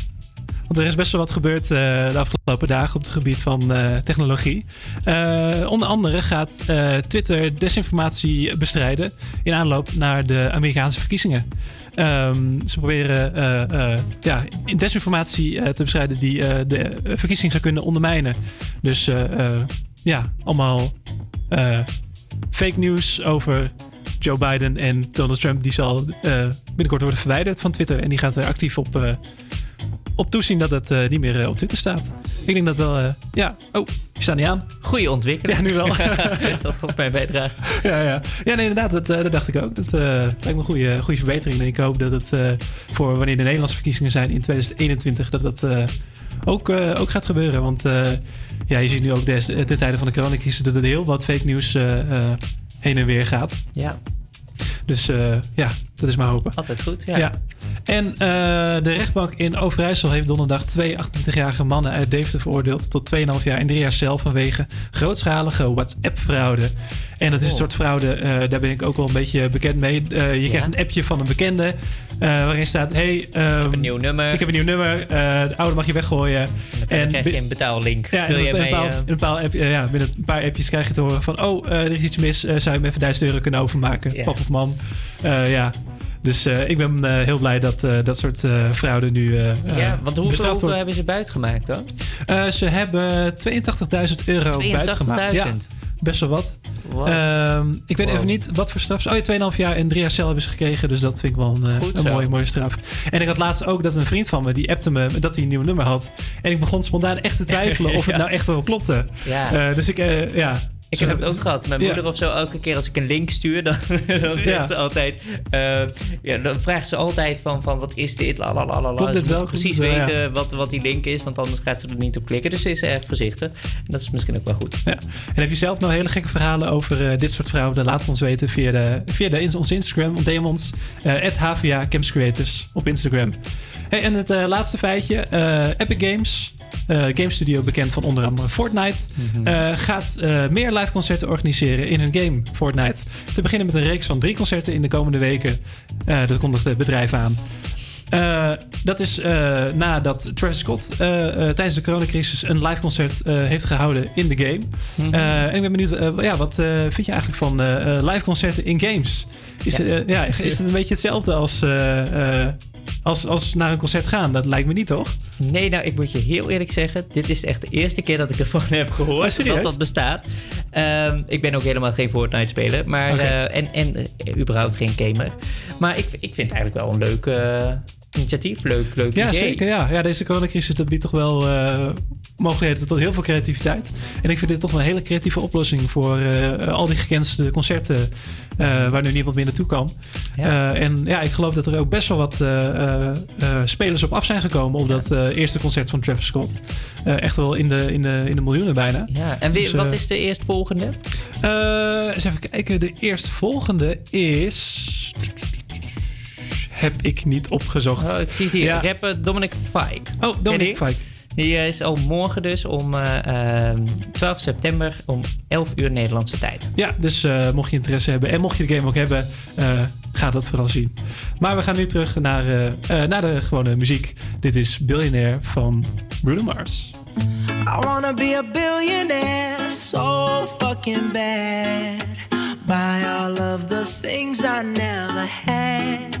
Er is best wel wat gebeurd eh, de afgelopen dagen op het gebied van eh, technologie. Eh, onder andere gaat Twitter desinformatie bestrijden in aanloop naar de Amerikaanse verkiezingen. Ehm, ze proberen uh, uh, ja, desinformatie te bestrijden die de verkiezing zou kunnen ondermijnen. Dus ja, allemaal fake news over Joe Biden en Donald Trump. Die zal binnenkort worden verwijderd van Twitter. En die gaat er actief op op toezien dat het eh, niet meer eh, op Twitter staat. Ik denk dat wel, eh, ja. Oh, je staat niet aan. Goede ontwikkeling. Ja, nu wel. dat was mijn bijdrage. Ja, ja. ja nee, inderdaad, dat, dat dacht ik ook. Dat lijkt me een goede, goede verbetering. En ik hoop dat het voor wanneer de Nederlandse verkiezingen zijn in 2021, dat dat ook, ook gaat gebeuren. Want ja, je ziet nu ook des, tijde tijden van de coronacrisis dat het heel wat fake nieuws heen en weer gaat. Ja. Dus ja, dat is maar hopen. Altijd goed, ja. En eh, de rechtbank in Overijssel heeft donderdag twee 28-jarige mannen uit Deventer veroordeeld tot 2,5 jaar en 3 jaar cel vanwege grootschalige WhatsApp-fraude. En dat is een oh. soort fraude, eh, daar ben ik ook wel een beetje bekend mee. Eh, je krijgt een appje van een bekende waarin staat: hey, ik heb ehm, een nieuw nummer. Ik heb een nieuw nummer. de oude mag je weggooien. En, dan krijg je een betaallink. Ja, Wil je mee, een app, ja, binnen een paar appjes krijg je te horen van: oh, er is iets mis. zou je me even 1000 euro kunnen overmaken, pap of man? Eh, ja, dus eh, ik ben eh, heel blij dat dat soort fraude nu ja, want hoeveel, hoeveel hebben ze buitgemaakt dan? Ze hebben 82.000 euro 82.000? buitengemaakt. Ja, best wel wat. Ehm, ik weet Wow. even niet wat voor straf. Oh ja, 2,5 jaar en 3 jaar cel hebben ze gekregen. Dus dat vind ik wel een, Goed een mooie, mooie straf. En ik had laatst ook dat een vriend van me, die appte me dat hij een nieuw nummer had. En ik begon spontaan echt te twijfelen of het nou echt wel klopte. Ja. Dus ik, ja. Ik heb het ook gehad. Mijn Ja. moeder of zo, elke keer als ik een link stuur, dan, dan zegt Ja. ze altijd... eh, ja, dan vraagt ze altijd van, van wat is dit? La, la, la, la, la. Klopt Ze dit moet wel? precies wel, weten ja. wat, wat die link is, want anders gaat ze er niet op klikken. Dus ze is erg voorzichtig. En dat is misschien ook wel goed. Ja. En heb je zelf nou hele gekke verhalen over eh, dit soort fraude? Laat het ons weten via, de, via de, in onze Instagram. Ons. eh HVA Camps Creators op Instagram. Hey, en het laatste feitje. Epic Games. Eh game studio bekend van onder andere Fortnite. eh, gaat eh, meer live concerten organiseren in hun game Fortnite. Te beginnen met een reeks van drie concerten in de komende weken. Dat kondigt het bedrijf aan. Dat is nadat Travis Scott tijdens de coronacrisis een live concert heeft gehouden in de game. Mhm. En ik ben benieuwd, ja, wat vind je eigenlijk van live concerten in games? Is, Ja. is het een beetje hetzelfde als, als, als naar een concert gaan? Dat lijkt me niet, toch? Nee, nou, ik moet je heel eerlijk zeggen. Dit is echt de eerste keer dat ik ervan heb gehoord Oh, serieus? dat dat bestaat. Ehm, ik ben ook helemaal geen Fortnite-speler. Maar, eh, en, en eh, überhaupt geen gamer. Maar ik, ik vind het eigenlijk wel een leuk eh, initiatief. Leuk, leuk Ja, idee. zeker. Ja. ja, deze coronacrisis dat biedt toch wel eh, mogelijkheden tot heel veel creativiteit. En ik vind dit toch een hele creatieve oplossing voor eh, al die gecancelde concerten eh, waar nu niemand meer naartoe kan. Ja. En ja, ik geloof dat er ook best wel wat spelers op af zijn gekomen op dat eerste concert van Travis Scott. Echt wel in de, in, de, in de miljoenen bijna. Ja, en Dus, wat is de eerstvolgende? eens even kijken. De eerstvolgende is. Heb ik niet opgezocht. Oh, ik zie het hier. Ja. Rapper Dominic Fike. Oh, Dominic? Fike. Die eh, is al morgen dus om eh, eh, 12 september om 11 uur Nederlandse tijd. Ja, dus eh, mocht je interesse hebben en mocht je de game ook hebben, eh, ga dat vooral zien. Maar we gaan nu terug naar, eh, eh, naar de gewone muziek. Dit is Billionaire van Bruno Mars. I wanna be a billionaire so fucking bad. Buy all of the things I never had.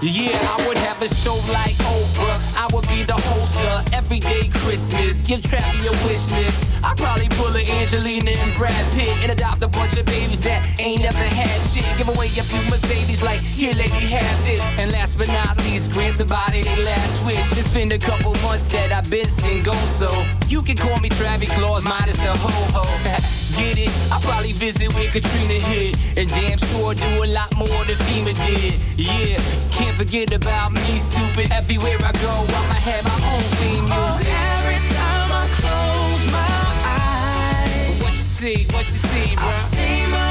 Yeah, I would have a show like Oprah. I the host of Everyday Christmas. Give Travi a wish list. I'd probably pull a Angelina and Brad Pitt and adopt a bunch of babies that ain't never had shit. Give away a few Mercedes, like, here, lady, have this. And last but not least, grant somebody their last wish. It's been a couple months that I've been single, so you can call me Travi Claus, minus the ho ho. Get it? I'll probably visit where Katrina hit. And damn sure do a lot more than FEMA did. Yeah, can't forget about me, stupid. Everywhere I go, I'ma have my own theme music. Oh, every time I close my eyes, What you see, what you see, bro? I see my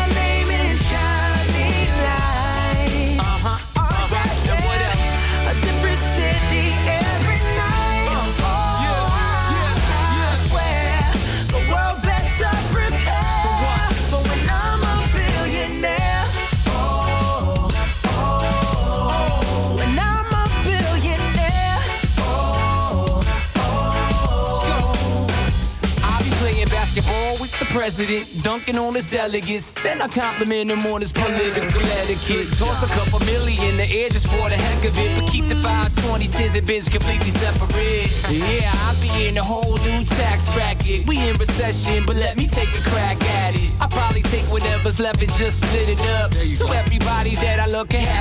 president, dunking on his delegates. Then I compliment him on his political etiquette. Toss a couple million in the air just for the heck of it, but keep the 520, 10s and bins completely separate. Yeah, I be in a whole new tax bracket. We in recession, but let me take a crack at it. I probably take whatever's left and just split it up. So everybody that I look can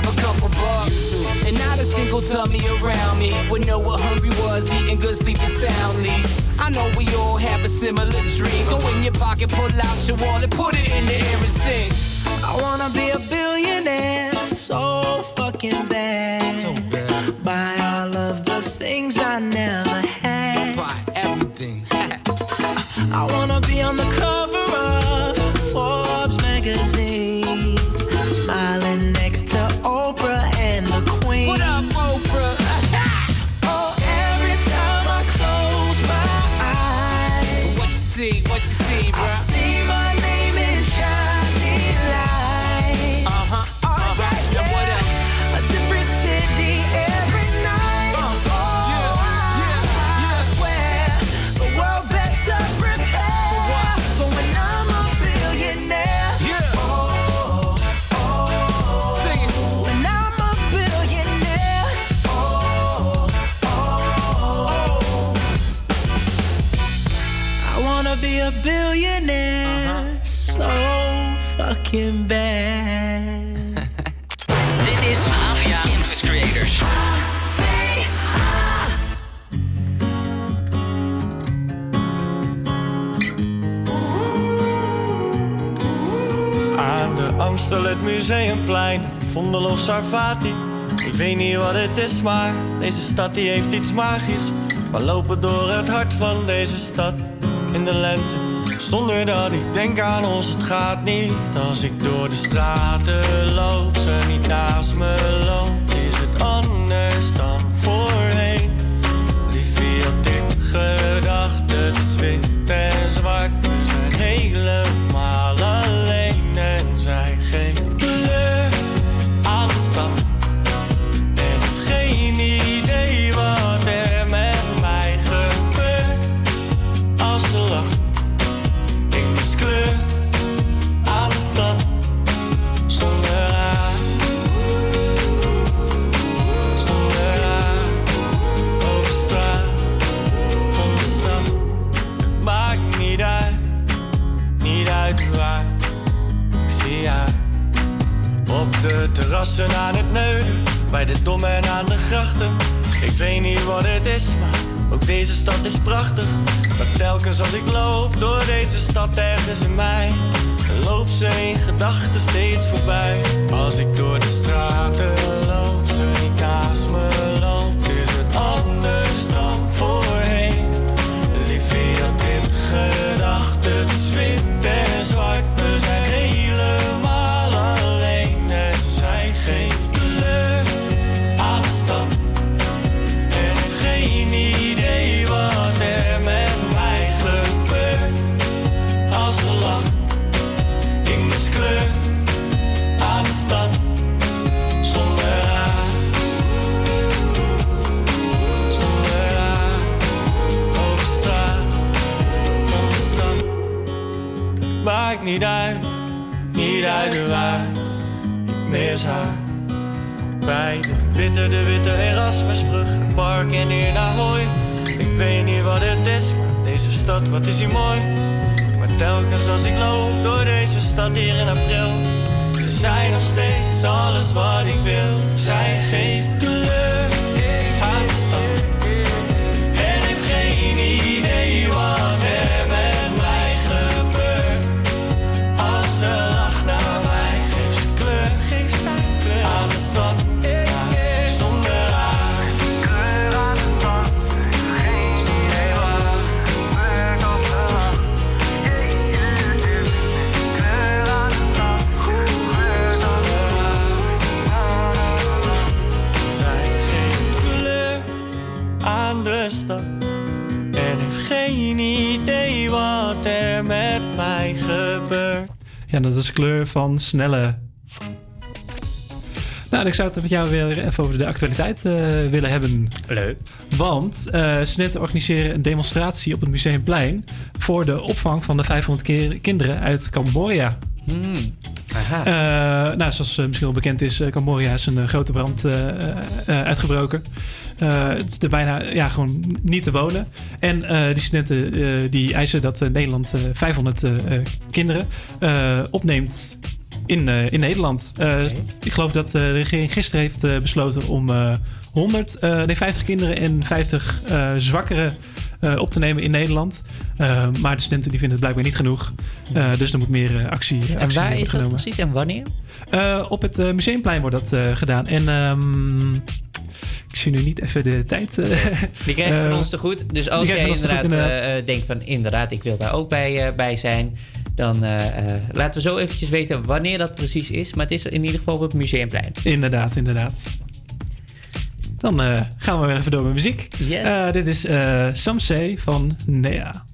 not a single tummy around me would know what hungry was, eating good, sleeping soundly. I know we all have a similar dream. Go in your pocket, pull out your wallet, put it in the air and sing. I wanna be a billionaire so fucking bad. So bad. Buy all of the things I never had. Buy everything. I wanna be on the cover Dit is AVA Campus Creators. Aan de Amstel, het Museumplein, Vondel of Sarvati. Ik weet niet wat het is, maar deze stad die heeft iets magisch. We lopen door het hart van deze stad in de lente. Zonder dat ik denk aan ons, het gaat niet. Als ik door de straten loop, ze niet naast me loopt, is het anders dan voorheen. Liefie had dit gedacht, het is wit en zwart. We zijn helemaal alleen en zij geeft aan het neuden, bij de dom en aan de grachten. Ik weet niet wat het is, maar ook deze stad is prachtig. Maar telkens als ik loop door deze stad ergens in mij, loopt ze in gedachten steeds voorbij. Als ik door de straten loop, ze niet uit, niet uit waar. Ik mis haar. Bij de witte, de witte Erasmusbrug, het park en hier naar Hooi. Ik weet niet wat het is, maar deze stad, wat is hier mooi. Maar telkens als ik loop door deze stad hier in april, is zij nog steeds alles wat ik wil. Zij geeft kleur Ja, dat is kleur van snelle. Nou, en ik zou het met jou weer even over de actualiteit eh, willen hebben. Leuk. Want uh, Snet organiseren een demonstratie op het Museumplein voor de opvang van de 500 keer- kinderen uit Cambodja. Hmm. Eh, nou, zoals eh, misschien wel bekend is, eh, Cambodja is een eh, grote brand eh, eh, uitgebroken. Eh, het is er bijna ja, gewoon niet te wonen. En eh, die studenten eh, die eisen dat eh, Nederland eh, 500 eh, eh, kinderen eh, opneemt in, eh, in Nederland. Eh, Ik geloof dat eh, de regering gisteren heeft eh, besloten om eh 100, eh, nee, 50 kinderen en 50 eh eh, op te nemen in Nederland. Eh, maar de studenten die vinden het blijkbaar niet genoeg. Eh, dus er moet meer actie, actie En waar worden is dat genomen. precies en wanneer? Op het Museumplein wordt dat gedaan. En ehm, ik zie nu niet even de tijd. Die krijg je van ons te goed. Dus als jij inderdaad, goed, denkt van inderdaad, ik wil daar ook bij, bij zijn. Dan laten we zo eventjes weten wanneer dat precies is. Maar het is in ieder geval op het Museumplein. Inderdaad, inderdaad. Dan eh, gaan we weer even door met muziek. Yes. Eh, dit is eh Say van Nea.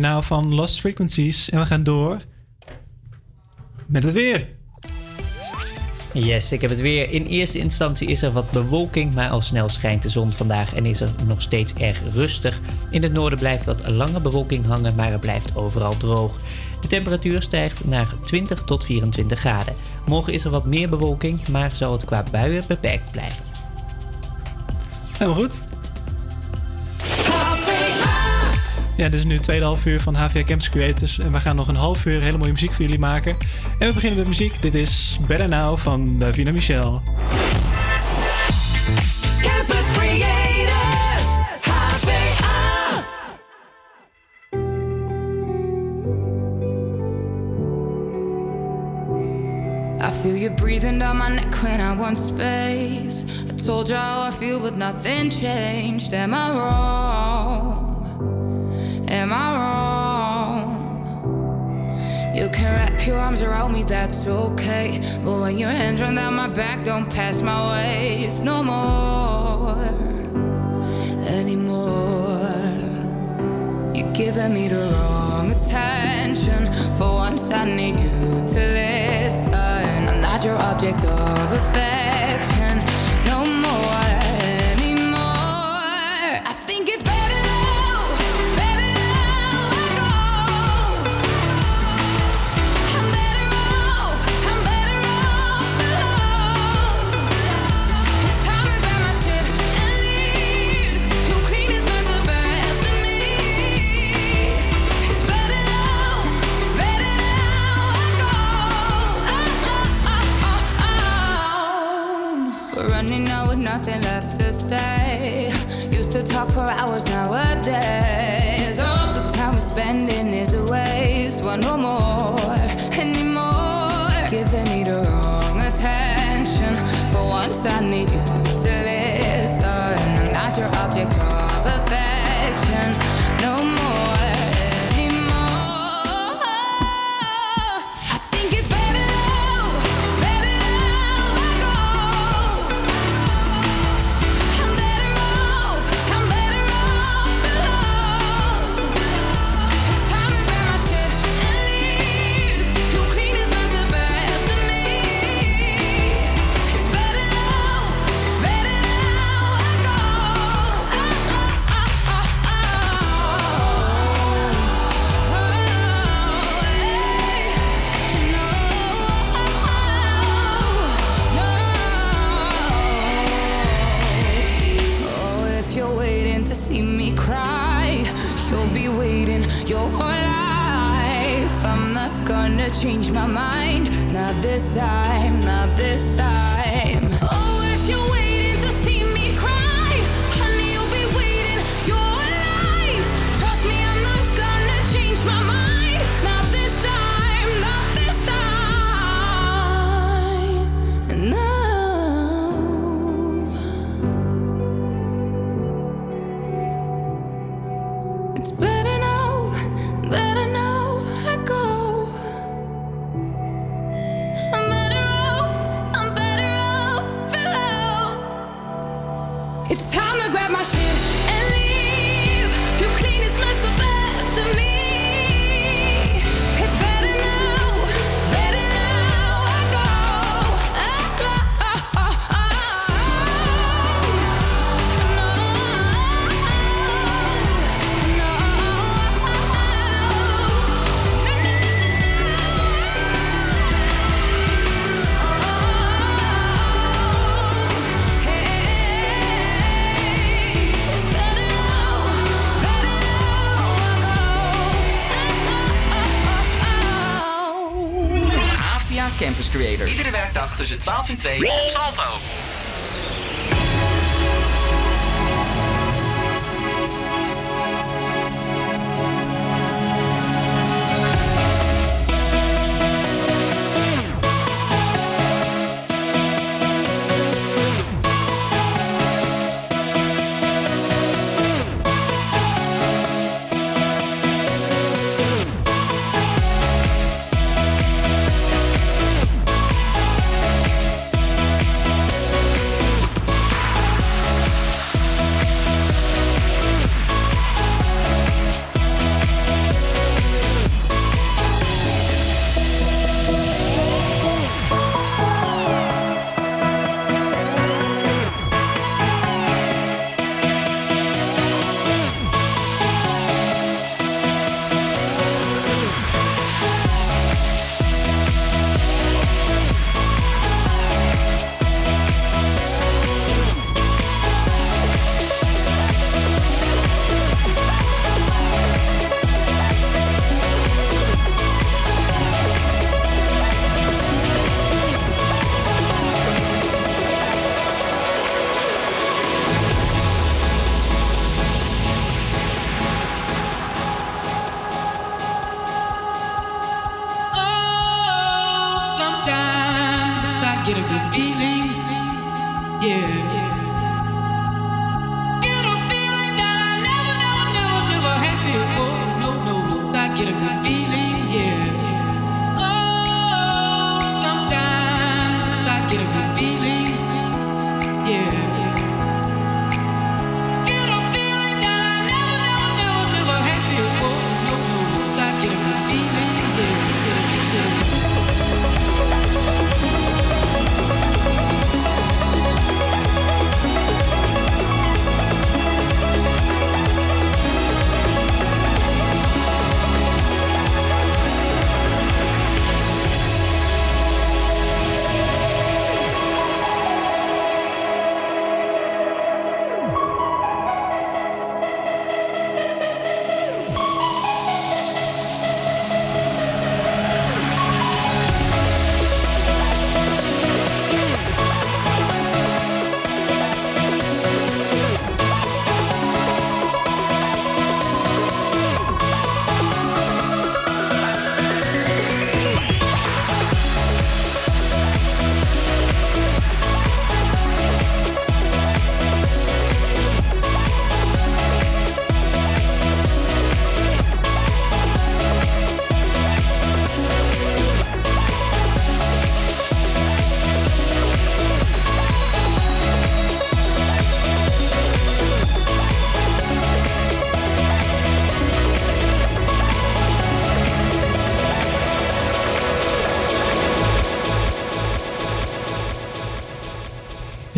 Now van Lost Frequencies. En we gaan door met het weer. Yes, ik heb het weer. In eerste instantie is er wat bewolking, maar al snel schijnt de zon vandaag en is er nog steeds erg rustig. In het noorden blijft wat lange bewolking hangen, maar het blijft overal droog. De temperatuur stijgt naar 20 tot 24 graden. Morgen is er wat meer bewolking, maar zal het qua buien beperkt blijven. Helemaal goed. Ja, dit is nu het tweede half uur van HVA Campus Creators. En we gaan nog een half uur hele mooie muziek voor jullie maken. En we beginnen met muziek. Dit is Better Now van Davina Michel. Campus Creators, HVA. I feel you breathing down my neck when I want space. I told you how I feel, but nothing changed. Am I wrong? Am I wrong? You can wrap your arms around me, that's okay. But when your hands run down my back, don't pass my waist no more. Anymore. You're giving me the wrong attention. For once, I need you to listen. I'm not your object of affection. Say. Used to talk for hours nowadays. All the time we're spending is a waste. Want no more anymore. Giving me the wrong attention. For once, I need you to your life. I'm not gonna change my mind, not this time, not this time.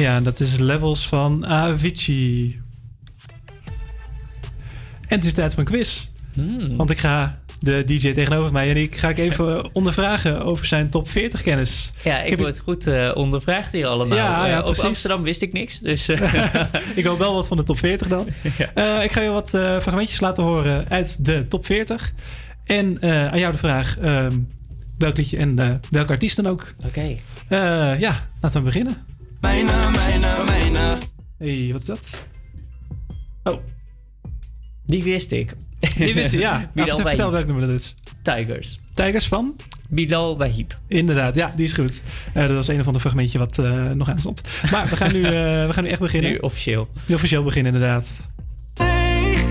Ja, dat is Levels van Avicii. En het is tijd voor een quiz. Hmm. Want ik ga de DJ tegenover mij en ik ga ik even ondervragen over zijn top 40 kennis. Ja, ik, word goed eh, ondervraagd hier allemaal. Ja, ja, over precies. Amsterdam wist ik niks. Dus eh, ik hoop wel wat van de top 40 dan. Ik ga je wat fragmentjes laten horen uit de top 40. En aan jou de vraag, ehm, welk liedje en welke artiest dan ook. Oké. Ja, laten we beginnen. Mijne, mijne, mijne. Hé, hey, wat is dat? Oh. Die wist ik. Die wist je, ja. Below nou, vertel welk nummer dat is. Tigers. Tigers van? Bilal Wahib. Inderdaad, ja, die is goed. Uh, dat was een of ander fragmentje wat uh, nog aan stond. Maar we gaan, nu, uh, we gaan nu echt beginnen. Nu officieel. Nu officieel beginnen, inderdaad. Hey,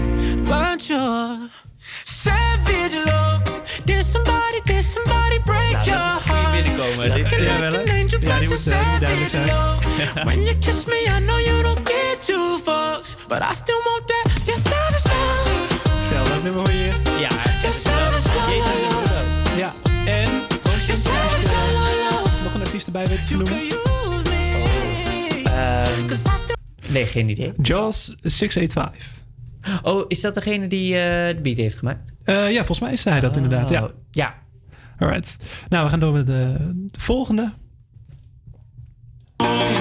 savage love. Did somebody, did somebody break nou, dat is binnenkomen. Dit, ja, wel, ja, die moet duidelijk zijn. When you kiss me, I know you don't get two fucks, but I still want that. Your savage love. Vertel, welk nummer hoor je hier? Ja, Your savage love. Ja, en nog een artiest erbij weten te noemen? Ehm, nee, geen idee. Jaws 685. Oh, is dat degene die eh, de beat heeft gemaakt? Eh, ja, volgens mij is hij dat inderdaad. Ja. Oh, Ja. Alright. Nou, we gaan door met de, de volgende. Nee,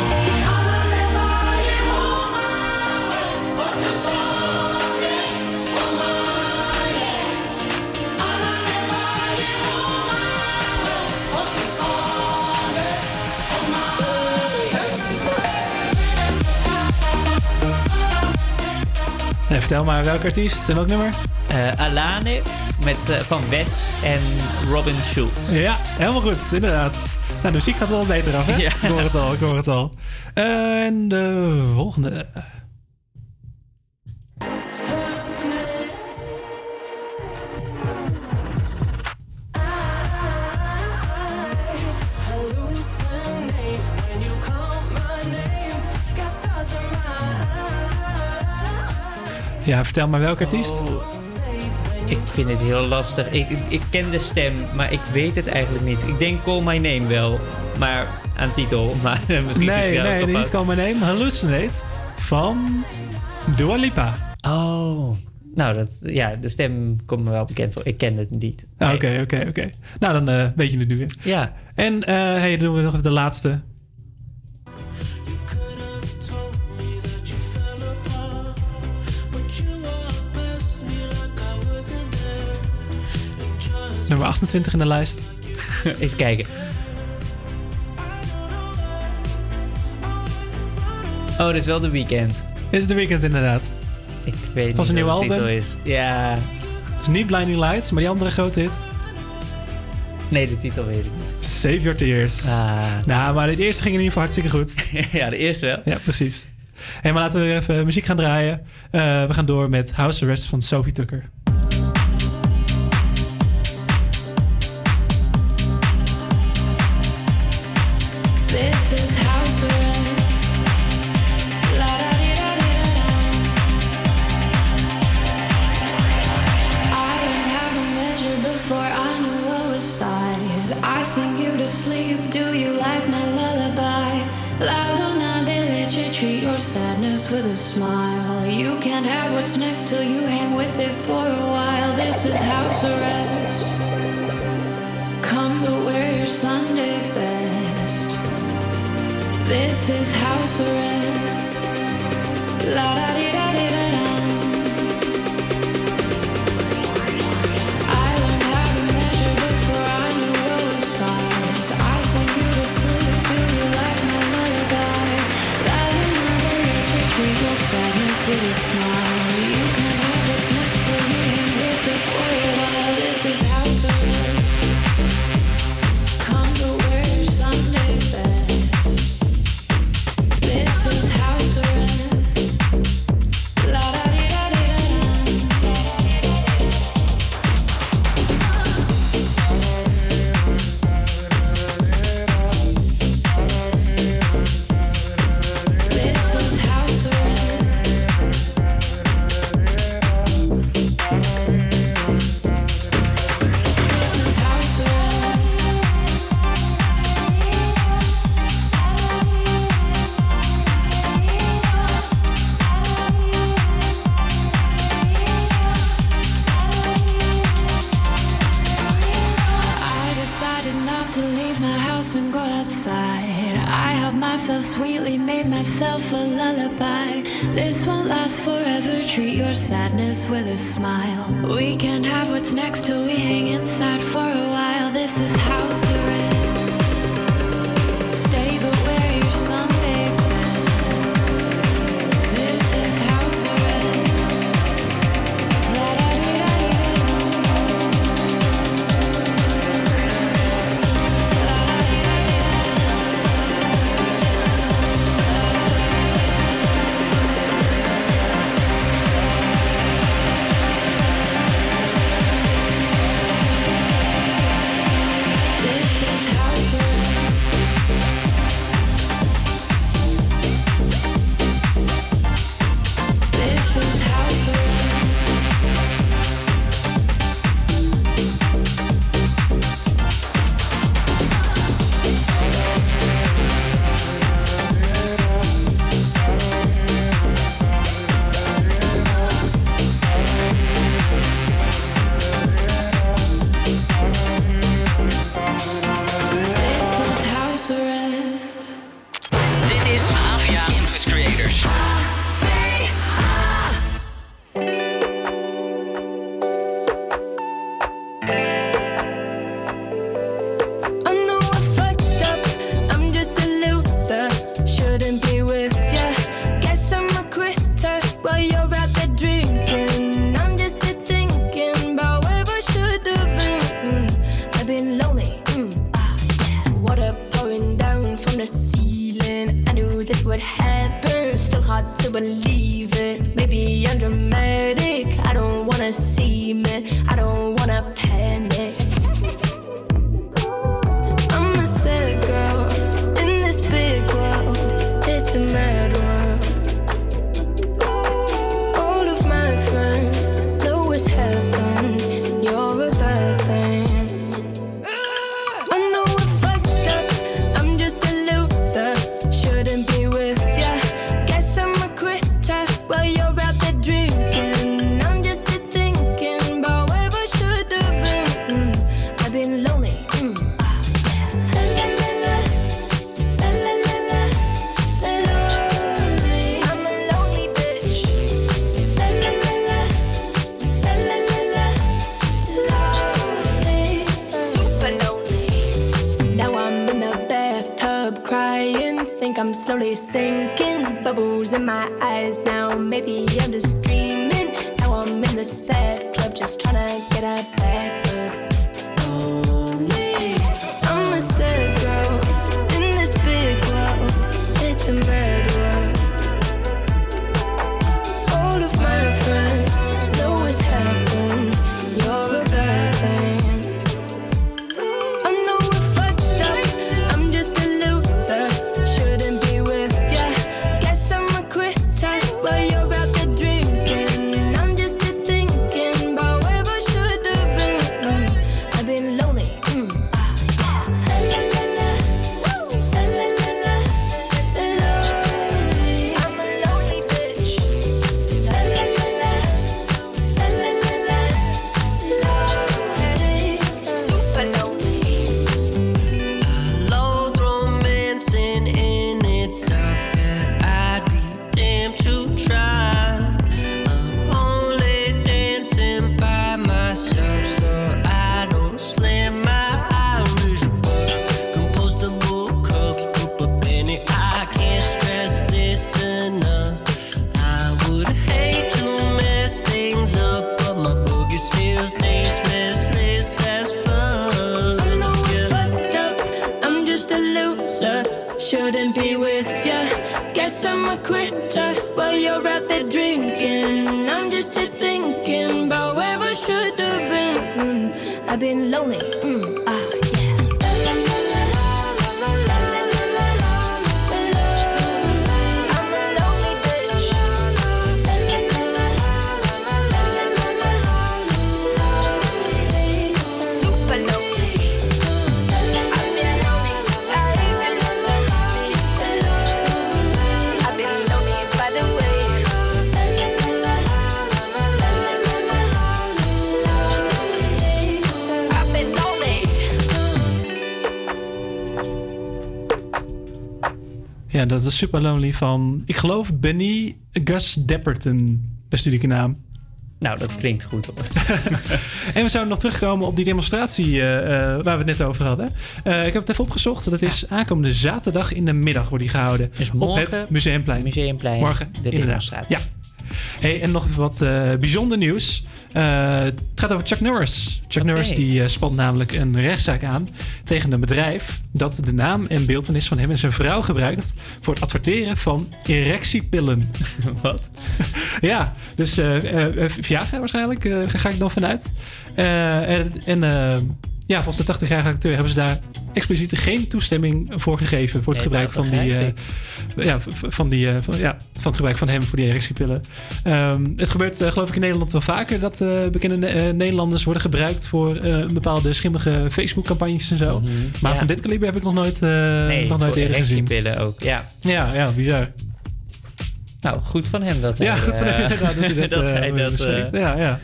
vertel maar welke artiest en welk nummer? Eh, Alane met, eh, van Wes en Robin Schultz. Ja, helemaal goed, inderdaad. Nou, de muziek gaat wel beter af, hè? Ja. Ik hoor het al, ik hoor het al. En de volgende. Ja, vertel maar welke artiest. Oh, ik vind het heel lastig. Ik, ik ken de stem, maar ik weet het eigenlijk niet. Ik denk Call My Name wel, maar aan titel. Maar misschien zit ik nee, nee, niet. Call My Name. Hallucinate van Dua Lipa. Oh, nou, dat, ja, de stem komt me wel bekend voor. Ik ken het niet. Ah, Oké, oké, oké. Nou, dan eh, weet je het nu weer. Ja. En eh hey, dan doen we nog even de laatste. Nummer 28 in de lijst. Even kijken. Oh, dat is wel de weekend. Is de weekend inderdaad. Ik weet niet nieuwe wat de album? titel is. Ja. Het is niet Blinding Lights, maar die andere grote hit. Nee, de titel weet ik niet. Save Your Tears. Ah. Nou, maar de eerste ging in ieder geval hartstikke goed. ja, de eerste wel. Ja, precies. Hey, maar laten we weer even muziek gaan draaien. Eh, we gaan door met House Arrest van Sophie Tucker. Ja, dat is Super Lonely van, ik geloof, Benny Gus Depperton. Best naam. Nou, dat klinkt goed hoor. En we zouden nog terugkomen op die demonstratie eh, eh, waar we het net over hadden. Eh, ik heb het even opgezocht. Dat is aankomende zaterdag in de middag wordt die gehouden. Dus op het Museumplein. Museumplein, Morgen, de inderdaad. demonstratie. Ja. Hey, en nog even wat bijzonder nieuws. Eh, het gaat over Chuck Norris. Chuck Oké. Norris die eh, spant namelijk een rechtszaak aan tegen een bedrijf dat de naam en beeldenis van hem en zijn vrouw gebruikt voor het adverteren van erectiepillen. Wat? ja, dus eh Viagra waarschijnlijk, ga ik dan vanuit. En ja, volgens de 80-jarige acteur hebben ze daar expliciet geen toestemming voor gegeven voor het Nee, gebruik van die, eh, ja, van, die eh, van, ja, van het gebruik van hem voor die erectiepillen. Ehm, het gebeurt eh, geloof ik in Nederland wel vaker dat bekende Nederlanders worden gebruikt voor eh, bepaalde schimmige Facebook-campagnes en zo. Maar Mhm. ja. van dit kaliber heb ik nog nooit, Nee, nog nooit eerder gezien. erectiepillen ook, ja. Ja, ja, bizar. Nou, goed van hem dat Ja, hij, goed van hem dat hij dat, dat hij dat, Ja, ja.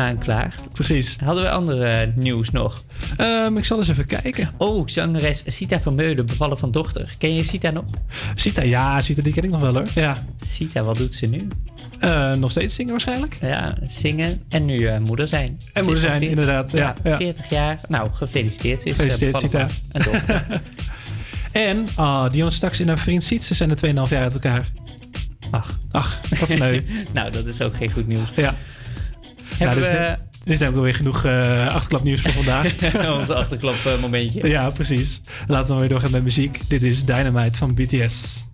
Aanklaagt. Precies. Hadden we andere nieuws nog? Ehm, ik zal eens even kijken. Oh, zangeres Sita Vermeulen bevallen van dochter. Ken je Sita nog? Sita, ja, Sita, die ken ik nog wel hoor. Ja. Sita, wat doet ze nu? Eh, nog steeds zingen waarschijnlijk. Ja, zingen en nu eh, moeder zijn. En Ze moeder zijn, 40 inderdaad, ja, ja. 40 jaar. Nou, gefeliciteerd. Ze is, eh, Gefeliciteerd, Sita. van Een dochter. En ah, Dion straks en haar vriend Sietse zijn er 2,5 jaar uit elkaar. Ach. Ach, wat sneu. nou, dat is ook geen goed nieuws. Ja nou, dus, eh, dus we... Dit is namelijk alweer genoeg eh, achterklapnieuws voor vandaag. Onze achterklapmomentje. momentje. ja, precies. Laten we weer doorgaan met muziek. Dit is Dynamite van BTS.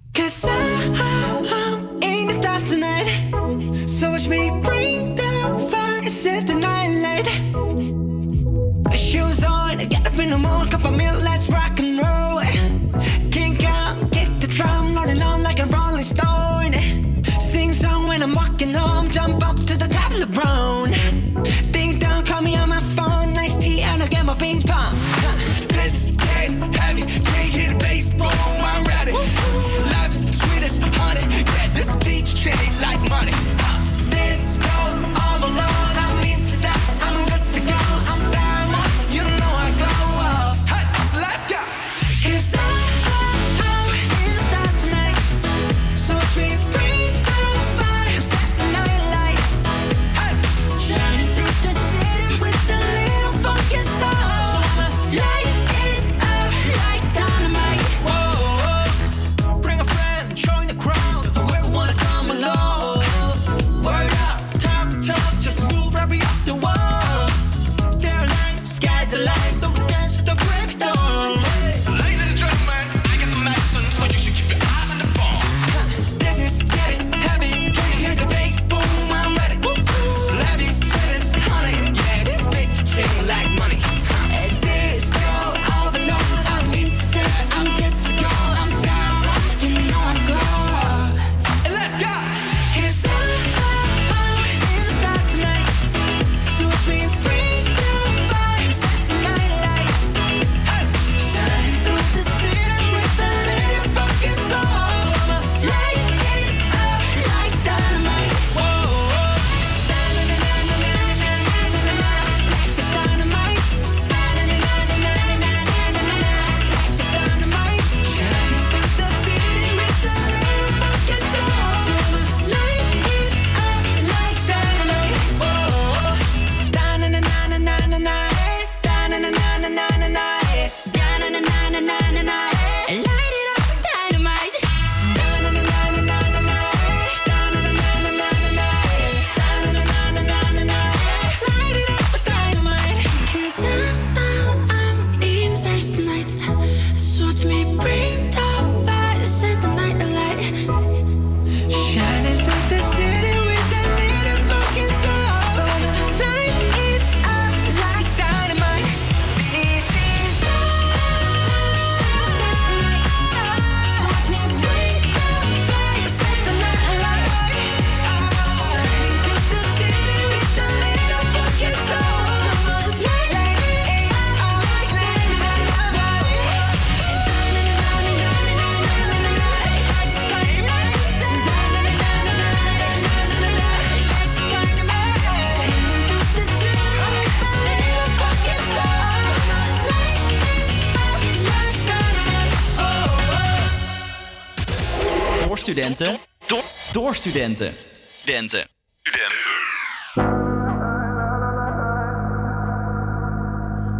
studenten. Door, door studenten. Studenten. Studenten.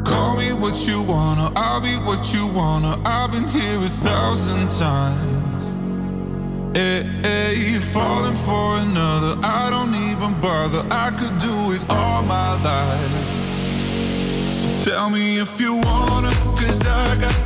Call me what you wanna, I'll be what you wanna. I've been here a thousand times. Eh, eh, hey, hey, falling for another, I don't even bother. I could do it all my life. So tell me if you wanna, cause I got.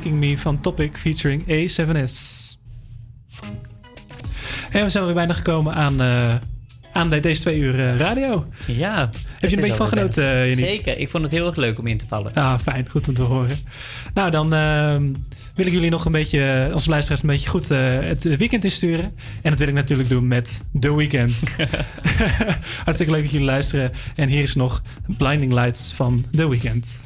Breaking Me van Topic featuring A7S. En we zijn weer bijna gekomen aan, uh, aan deze twee uur eh, radio. Ja. Heb je er een beetje van genoten, uh, Zeker. Ik vond het heel erg leuk om in te vallen. Ah, fijn. Goed om te horen. Nou, dan ehm, wil ik jullie nog een beetje, onze luisteraars, een beetje goed het weekend insturen. En dat wil ik natuurlijk doen met The Weeknd. Hartstikke leuk dat jullie luisteren. En hier is nog Blinding Lights van The Weeknd.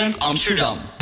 Amsterdam.